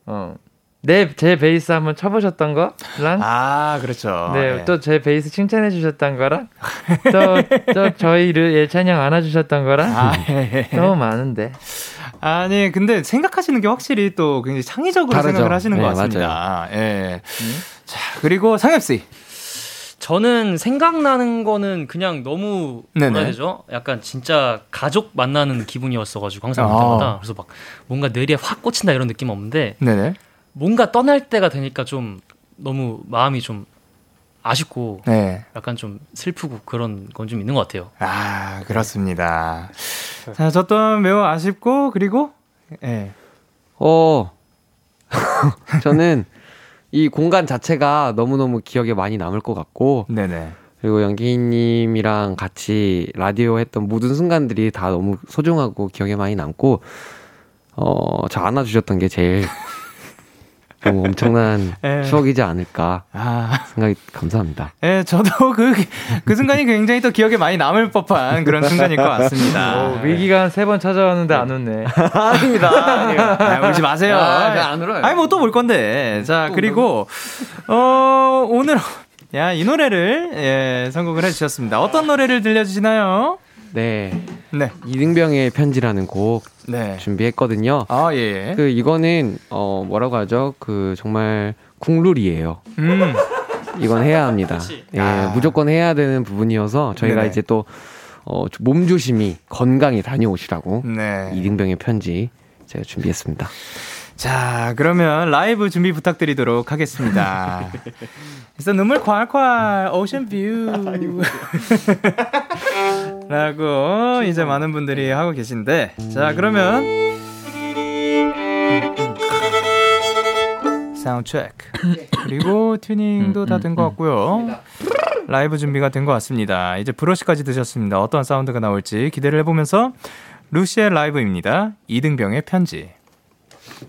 어. 내제 베이스 한번 쳐보셨던 거랑 아 그렇죠. 네, 네. 또 제 베이스 칭찬해 주셨던 거랑 또, 또 저희 를 예찬이 형 안아주셨던 거랑 아, 예. 너무 많은데 아니 근데 생각하시는 게 확실히 또 굉장히 창의적으로 다르죠. 생각을 하시는 것 네, 같습니다. 예. 자 그리고 상엽 씨. 저는 생각나는 거는 그냥 너무 네네. 뭐라 해야 되죠? 약간 진짜 가족 만나는 기분이었어가지고 항상 볼 아. 때마다 그래서 막 뭔가 뇌리에 확 꽂힌다 이런 느낌 없는데 네네. 뭔가 떠날 때가 되니까 좀 너무 마음이 좀 아쉽고 네. 약간 좀 슬프고 그런 건 좀 있는 것 같아요. 아 그렇습니다. 자 저 또한 매우 아쉽고 그리고 예. 어, 저는 이 공간 자체가 너무 너무 기억에 많이 남을 것 같고, 네네. 그리고 연기님이랑 같이 라디오 했던 모든 순간들이 다 너무 소중하고 기억에 많이 남고, 어, 저 안아주셨던 게 제일 너무 엄청난 예. 추억이지 않을까 아, 생각이 감사합니다. 예, 저도 그, 그 순간이 굉장히 또 기억에 많이 남을 법한 그런 순간일 것 같습니다. 어, 위기가 한 세 번 찾아왔는데 안 웃네. 아닙니다. 아, 울지 마세요. 아, 저안 울어요. 아니, 뭐 또 볼 건데. 자, 그리고, 어, 오늘, 야, 이 노래를, 예, 선곡을 해주셨습니다. 어떤 노래를 들려주시나요? 네. 네. 이등병의 편지라는 곡 네. 준비했거든요. 아, 예. 그 이거는 어 뭐라고 하죠? 그 정말 국룰이에요. 음, 이건 해야 합니다. 예, 아. 무조건 해야 되는 부분이어서 저희가 네네. 이제 또 어, 몸조심히 건강히 다녀오시라고 네. 이등병의 편지 제가 준비했습니다. 자, 그러면 라이브 준비 부탁드리도록 하겠습니다. 그래서 눈물 콸콸 ocean view 라고 이제 많은 분들이 하고 계신데 자 그러면 sound check. 그리고 튜닝도 다 된 것 같고요. 라이브 준비가 된 것 같습니다. 이제 브러쉬까지 드셨습니다. 어떤 사운드가 나올지 기대를 해보면서 루시의 라이브입니다. 이등병의 편지 오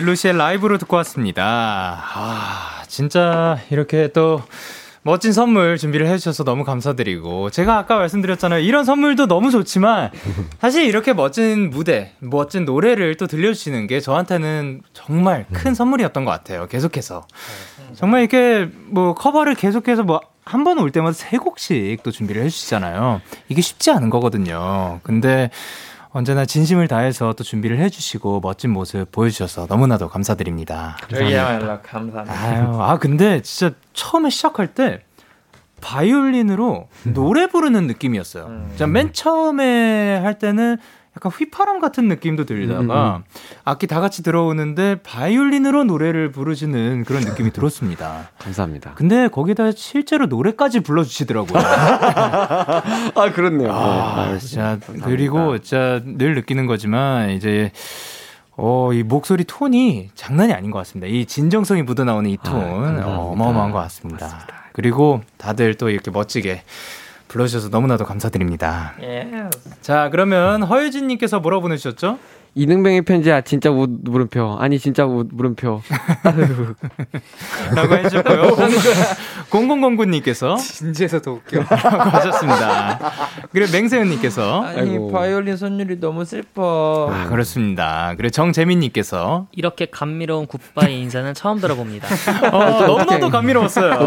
이등병의 편지 루시의 라이브로 듣고 왔습니다. 아, 진짜 이렇게 또 멋진 선물 준비를 해주셔서 너무 감사드리고 제가 아까 말씀드렸잖아요. 이런 선물도 너무 좋지만 사실 이렇게 멋진 무대, 멋진 노래를 또 들려주시는 게 저한테는 정말 큰 선물이었던 것 같아요. 계속해서 정말 이렇게 뭐 커버를 계속해서 뭐 한 번 올 때마다 세 곡씩 또 준비를 해주시잖아요. 이게 쉽지 않은 거거든요. 근데 언제나 진심을 다해서 또 준비를 해주시고 멋진 모습 보여주셔서 너무나도 감사드립니다. 저희야말로 감사합니다. 아유, 아 근데 진짜 처음에 시작할 때 바이올린으로 노래 부르는 느낌이었어요. 진짜 맨 처음에 할 때는 약간 휘파람 같은 느낌도 들다가 악기 다 같이 들어오는데 바이올린으로 노래를 부르시는 그런 느낌이 들었습니다. 감사합니다. 근데 거기다 실제로 노래까지 불러주시더라고요. 아, 그렇네요. 아, 진짜 그리고 진짜 늘 느끼는 거지만 이제 어, 이 목소리 톤이 장난이 아닌 것 같습니다. 이 진정성이 묻어나오는 이 톤, 어, 어마어마한 것 같습니다. 그리고 다들 또 이렇게 멋지게 불러주셔서 너무나도 감사드립니다. 예. 자, 그러면 허유진님께서 뭐라고 보내주셨죠? 이등병의 편지야 진짜 우, 물음표 아니 진짜 우, 물음표 라고 해주셨고요. 0009님께서 진지해서 더 웃겨. 하셨습니다. 그리고 맹세현님께서 아니 아이고. 바이올린 선율이 너무 슬퍼. 아, 그렇습니다. 그리고 정재민님께서 이렇게 감미로운 goodbye 인사는 처음 들어봅니다. 어, 너무나도 감미로웠어요.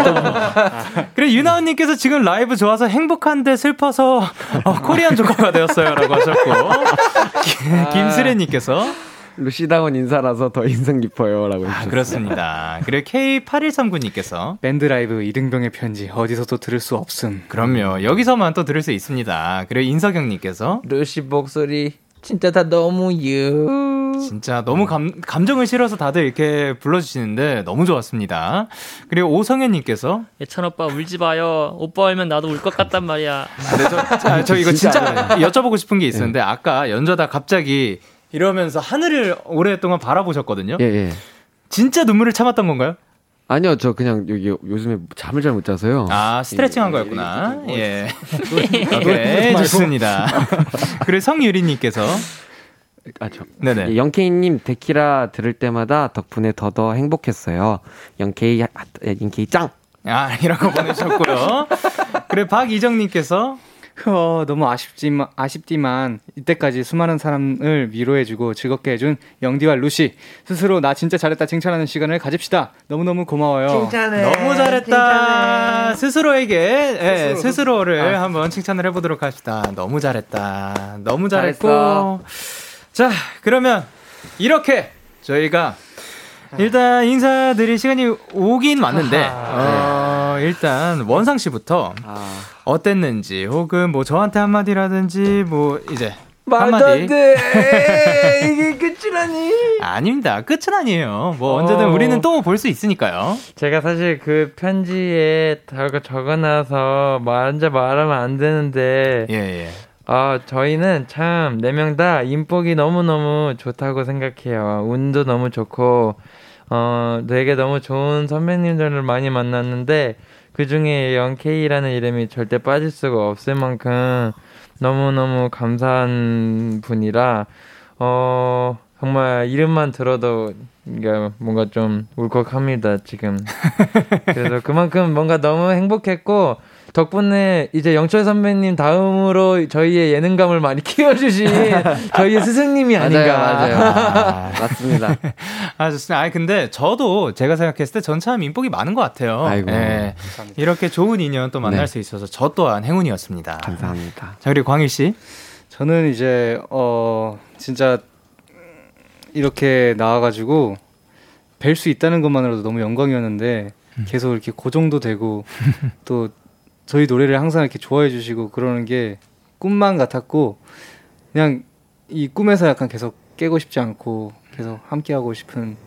그리고 유나은님께서 지금 라이브 좋아서 행복한데 슬퍼서 어, Korean Joker가 되었어요 라고 하셨고 아. 김- 김 수래님께서 루시다운 인사라서 더 인상 깊어요라고 아. 그렇습니다. 그리고 K8139님께서 밴드 라이브 이등병의 편지 어디서도 들을 수 없음. 그럼요 여기서만 또 들을 수 있습니다. 그리고 인석영님께서 루시 목소리 진짜 다 너무 유. 진짜 너무 감, 감정을 실어서 다들 이렇게 불러주시는데 너무 좋았습니다. 그리고 오성현님께서 예찬 오빠 울지 마요. 오빠 울면 나도 울 것 같단 말이야. 네, 저, 아, 저 이거 진짜 여쭤보고 싶은 게 있었는데 아까 연저다 갑자기 이러면서 하늘을 오랫동안 바라보셨거든요. 예, 예. 진짜 눈물을 참았던 건가요? 아니요, 저 그냥 여기 요즘에 잠을 잘 못 자서요. 아 스트레칭 한 거였구나. 예. 오케이 좋습니다. 그리고 성유리님께서 아, 저. 네네. 예, 영케이님 데키라 들을 때마다 덕분에 더더 행복했어요. 영케이, 아, 예, 영케이 짱! 아 이라고 보내셨고요. 그리고 박이정님께서 어, 너무 아쉽지만, 아쉽지만, 이때까지 수많은 사람을 위로해주고 즐겁게 해준 영디와 루시. 스스로 나 진짜 잘했다 칭찬하는 시간을 가집시다. 너무너무 고마워요. 너무 잘했다. 스스로에게 예, 스스로를 한번 칭찬을 해보도록 합시다. 너무 잘했다. 너무 잘했고. 잘했어. 자, 그러면 이렇게 저희가 일단 인사드릴 시간이 오긴 왔는데, 어, 일단 원상 씨부터 아, 어땠는지, 혹은 뭐 저한테 한마디라든지, 뭐 이제 말도 한마디. 안 돼. 이게 끝이라니. 아닙니다. 끝은 아니에요. 뭐 언제든 어. 우리는 또 볼 수 있으니까요. 제가 사실 그 편지에 적어 적어놔서 먼저 말하면 안 되는데 예, 예. 아 저희는 참 네 명 다 인복이 너무 너무 좋다고 생각해요. 운도 너무 좋고 어 되게 너무 좋은 선배님들을 많이 만났는데 그 중에 영케이라는 이름이 절대 빠질 수가 없을 만큼 너무 너무 감사한 분이라 어 정말 이름만 들어도 이게 뭔가 좀 울컥합니다 지금. 그래서 그만큼 뭔가 너무 행복했고 덕분에 이제 영철 선배님 다음으로 저희의 예능감을 많이 키워주신 저희의 스승님이 아닌가. 맞아요, 맞아요. 맞습니다. 아, 좋습니다. 아, 근데 저도 제가 생각했을 때 전 참 인복이 많은 것 같아요. 아이고. 예. 이렇게 좋은 인연 또 만날 네. 수 있어서 저 또한 행운이었습니다. 감사합니다. 자, 그리고 광일 씨. 저는 이제, 어, 진짜, 이렇게 나와가지고, 뵐 수 있다는 것만으로도 너무 영광이었는데, 계속 이렇게 고정도 되고, 또, 저희 노래를 항상 이렇게 좋아해 주시고, 그러는 게 꿈만 같았고, 그냥 이 꿈에서 약간 계속 깨고 싶지 않고, 계속 함께 하고 싶은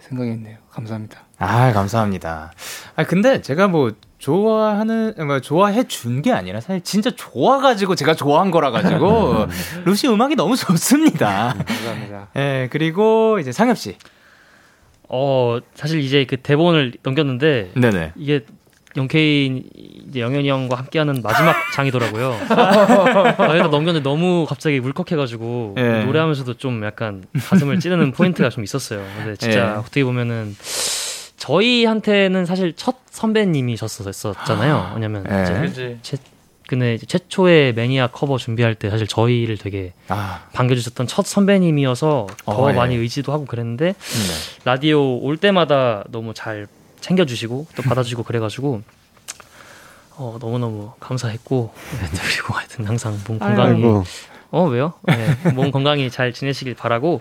생각했네요. 감사합니다. 아, 감사합니다. 아, 근데 제가 뭐, 좋아하는, 뭐, 좋아해 준 게 아니라 사실 진짜 좋아가지고 제가 좋아한 거라 가지고, 루시 음악이 너무 좋습니다. 감사합니다. 예, 그리고 이제 상엽 씨. 어 사실 이제 그 대본을 넘겼는데 네네. 이게 영케인 이제 영현이 형과 함께하는 마지막 장이더라고요. 여기다 넘겼는데 너무 갑자기 울컥해가지고 예. 노래하면서도 좀 약간 가슴을 찌르는 포인트가 좀 있었어요. 근데 진짜 예. 어떻게 보면은 저희한테는 사실 첫 선배님이셨었잖아요. 왜냐면 예. 이제. 최, 근데 이제 최초의 매니아 커버 준비할 때 사실 저희를 되게 아, 반겨주셨던 첫 선배님이어서 더 어, 예. 많이 의지도 하고 그랬는데 네. 라디오 올 때마다 너무 잘 챙겨주시고 또 받아주시고 그래가지고 어, 너무너무 감사했고 네, 그리고 하여튼 항상 몸 건강히 아이고. 어 왜요? 네, 몸 건강히 잘 지내시길 바라고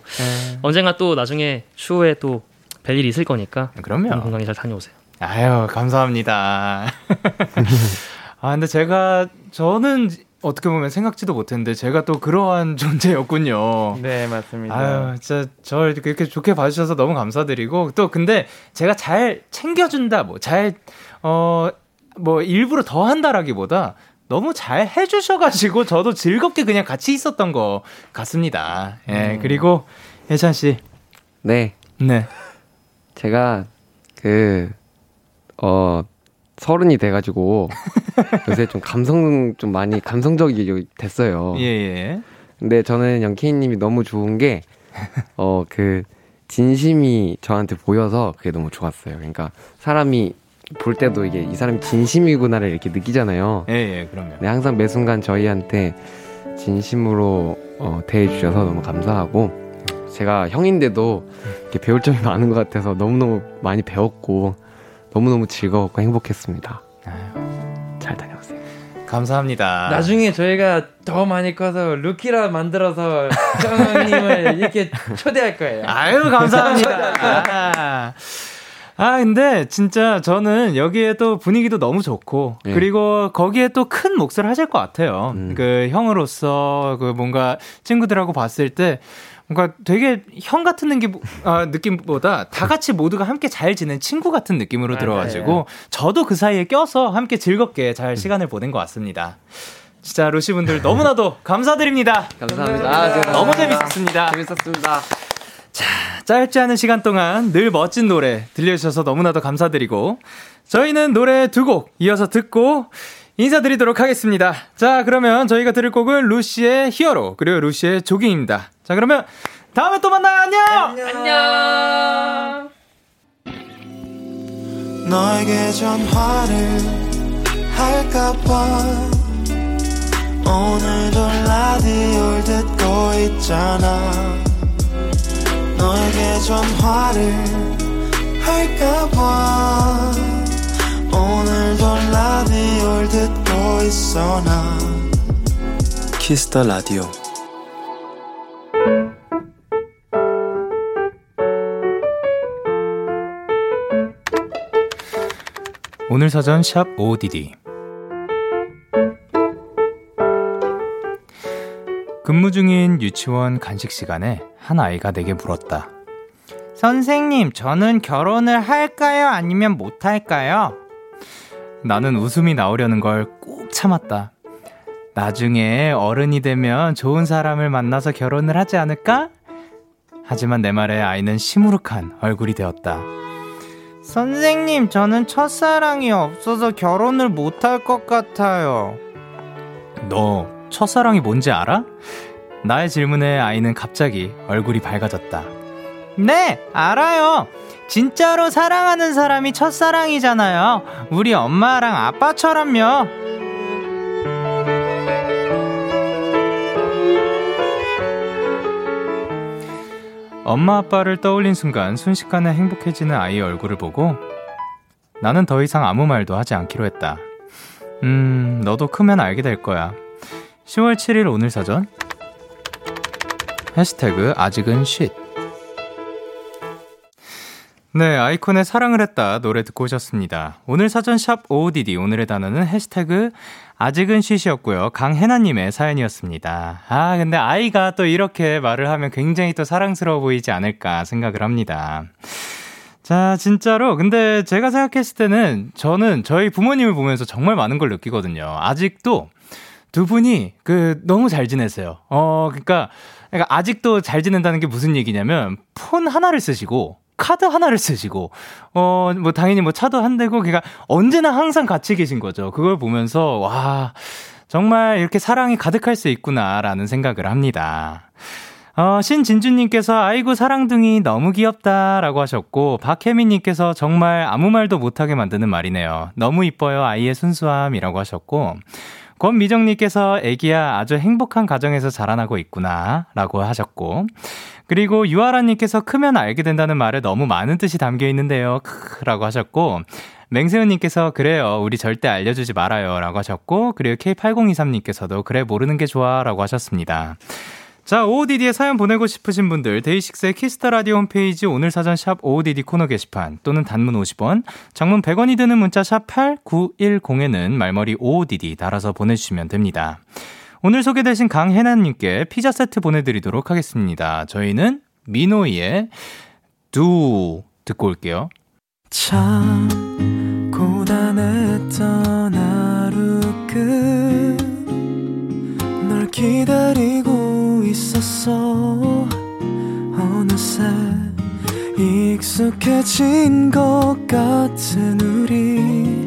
언젠가 또 나중에 추후에 또 뵐 일이 있을 거니까 몸 그럼요. 건강히 잘 다녀오세요. 아유, 감사합니다. 아, 근데 제가, 저는 어떻게 보면 생각지도 못했는데, 제가 또 그러한 존재였군요. 네, 맞습니다. 아유, 진짜 절 그렇게 좋게 봐주셔서 너무 감사드리고, 또 근데 제가 잘 챙겨준다, 뭐, 잘, 어, 뭐, 일부러 더 한다라기보다, 너무 잘 해주셔가지고, 저도 즐겁게 그냥 같이 있었던 것 같습니다. 예, 그리고, 예찬 씨. 네. 네. 제가 그, 어, 서른이 돼가지고 요새 좀 감성, 좀 많이 감성적이 됐어요. 예, 예. 근데 저는 영케이님이 너무 좋은 게, 어, 그, 진심이 저한테 보여서 그게 너무 좋았어요. 그러니까 사람이 볼 때도 이게 이 사람이 진심이구나를 이렇게 느끼잖아요. 예, 예, 그럼요. 네, 항상 매 순간 저희한테 진심으로 어, 대해주셔서 너무 감사하고 제가 형인데도 이렇게 배울 점이 많은 것 같아서 너무너무 많이 배웠고 너무너무 즐거웠고 행복했습니다. 잘 다녀오세요. 감사합니다. 나중에 저희가 더 많이 커서 루키라 만들어서 형님을 이렇게 초대할 거예요. 아유, 감사합니다. 아, 아, 근데 진짜 저는 여기에 또 분위기도 너무 좋고, 예. 그리고 거기에 또 큰 몫을 하실 것 같아요. 음. 그 형으로서 그 뭔가 친구들하고 봤을 때 뭔가 되게 형 같은 느낌, 아, 느낌보다 다 같이 모두가 함께 잘 지낸 친구 같은 느낌으로 맞아요. 들어가지고 저도 그 사이에 껴서 함께 즐겁게 잘 시간을 보낸 것 같습니다. 진짜 루시 분들 너무나도 감사드립니다. 감사합니다. 아, 제가 너무 재밌었습니다. 재밌었습니다. 짧지 않은 시간 동안 늘 멋진 노래 들려주셔서 너무나도 감사드리고 저희는 노래 두 곡 이어서 듣고 인사드리도록 하겠습니다. 자, 그러면 저희가 들을 곡은 루시의 히어로 그리고 루시의 조깅입니다. 자, 그러면 다음에 또 만나요. 안녕. 안녕. 너에게 전화를 할까봐 오늘도 라디오를 듣고 있잖아 너에게 전화를 할까봐 오늘도 라디오를 듣고 있어 나 키스 더 라디오 오늘 사전 샵 ODD 근무 중인 유치원 간식 시간에 한 아이가 내게 물었다. 선생님, 저는 결혼을 할까요? 아니면 못 할까요? 나는 웃음이 나오려는 걸꾹 참았다. 나중에 어른이 되면 좋은 사람을 만나서 결혼을 하지 않을까? 하지만 내 말에 아이는 시무룩한 얼굴이 되었다. 선생님, 저는 첫사랑이 없어서 결혼을 못할 것 같아요. 너 첫사랑이 뭔지 알아? 나의 질문에 아이는 갑자기 얼굴이 밝아졌다. 네, 알아요. 진짜로 사랑하는 사람이 첫사랑이잖아요. 우리 엄마랑 아빠처럼요. 엄마 아빠를 떠올린 순간 순식간에 행복해지는 아이의 얼굴을 보고 나는 더 이상 아무 말도 하지 않기로 했다. 음, 너도 크면 알게 될 거야. 10월 7일 오늘 사전 해시태그 아직은 쉿 네, 아이콘의 사랑을 했다 노래 듣고 오셨습니다. 오늘 사전 샵 OODD 오늘의 단어는 해시태그 아직은 쉿이었고요. 강혜나님의 사연이었습니다. 아, 근데 아이가 또 이렇게 말을 하면 굉장히 또 사랑스러워 보이지 않을까 생각을 합니다. 자, 진짜로. 근데 제가 생각했을 때는 저는 저희 부모님을 보면서 정말 많은 걸 느끼거든요. 아직도 두 분이 그 너무 잘 지내세요. 어, 그러니까, 그러니까 아직도 잘 지낸다는 게 무슨 얘기냐면 폰 하나를 쓰시고 카드 하나를 쓰시고 어 뭐 당연히 뭐 차도 한 대고 그러니까 언제나 항상 같이 계신 거죠. 그걸 보면서 와 정말 이렇게 사랑이 가득할 수 있구나라는 생각을 합니다. 어, 신진주님께서 아이고 사랑둥이 너무 귀엽다라고 하셨고 박혜민님께서 정말 아무 말도 못하게 만드는 말이네요. 너무 이뻐요 아이의 순수함이라고 하셨고 권미정님께서 애기야 아주 행복한 가정에서 자라나고 있구나라고 하셨고 그리고 유아라님께서 크면 알게 된다는 말에 너무 많은 뜻이 담겨 있는데요 크라고 하셨고 맹세훈님께서 그래요 우리 절대 알려주지 말아요 라고 하셨고 그리고 K8023님께서도 그래 모르는 게 좋아 라고 하셨습니다. 자, OODD에 사연 보내고 싶으신 분들, 데이식스의 키스 더 라디오 홈페이지 오늘 사전 샵 OODD 코너 게시판 또는 단문 50원, 장문 100원이 드는 문자 샵 8910에는 말머리 OODD 달아서 보내주시면 됩니다. 오늘 소개되신 강혜나님께 피자 세트 보내드리도록 하겠습니다. 저희는 민호이의 두 듣고 올게요. 참 고단했던 하루 끝널 기다리고 있었어 어느새 익숙해진 것 같은 우리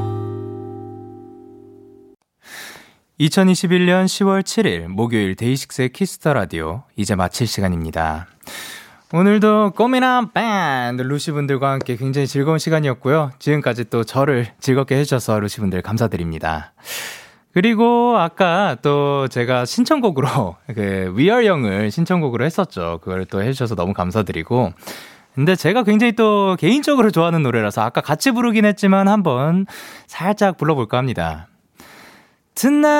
2021년 10월 7일 목요일 데이식스의 키스 더 라디오 이제 마칠 시간입니다. 오늘도 꽃미남 밴드 루시분들과 함께 굉장히 즐거운 시간이었고요. 지금까지 또 저를 즐겁게 해주셔서 루시분들 감사드립니다. 그리고 아까 또 제가 신청곡으로 그 위얼 영을 신청곡으로 했었죠. 그걸 또 해주셔서 너무 감사드리고. 근데 제가 굉장히 또 개인적으로 좋아하는 노래라서 아까 같이 부르긴 했지만 한번 살짝 불러볼까 합니다. Tonight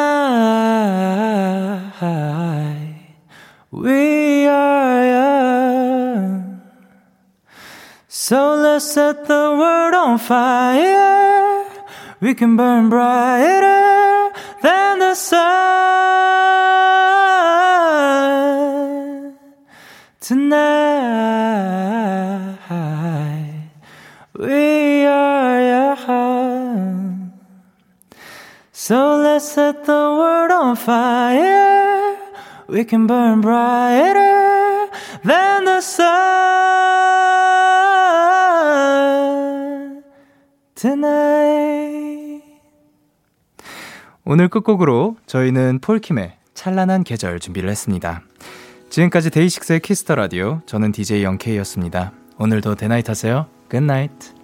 we are young, so let's set the world on fire. We can burn brighter than the sun tonight. So let's set the world on fire. We can burn brighter than the sun tonight. 오늘 끝곡으로 저희는 폴킴의 찬란한 계절 준비를 했습니다. 지금까지 데이식스의 키스 더 라디오 저는 DJ 영케이였습니다. 오늘도 대나잇 하세요. Good night.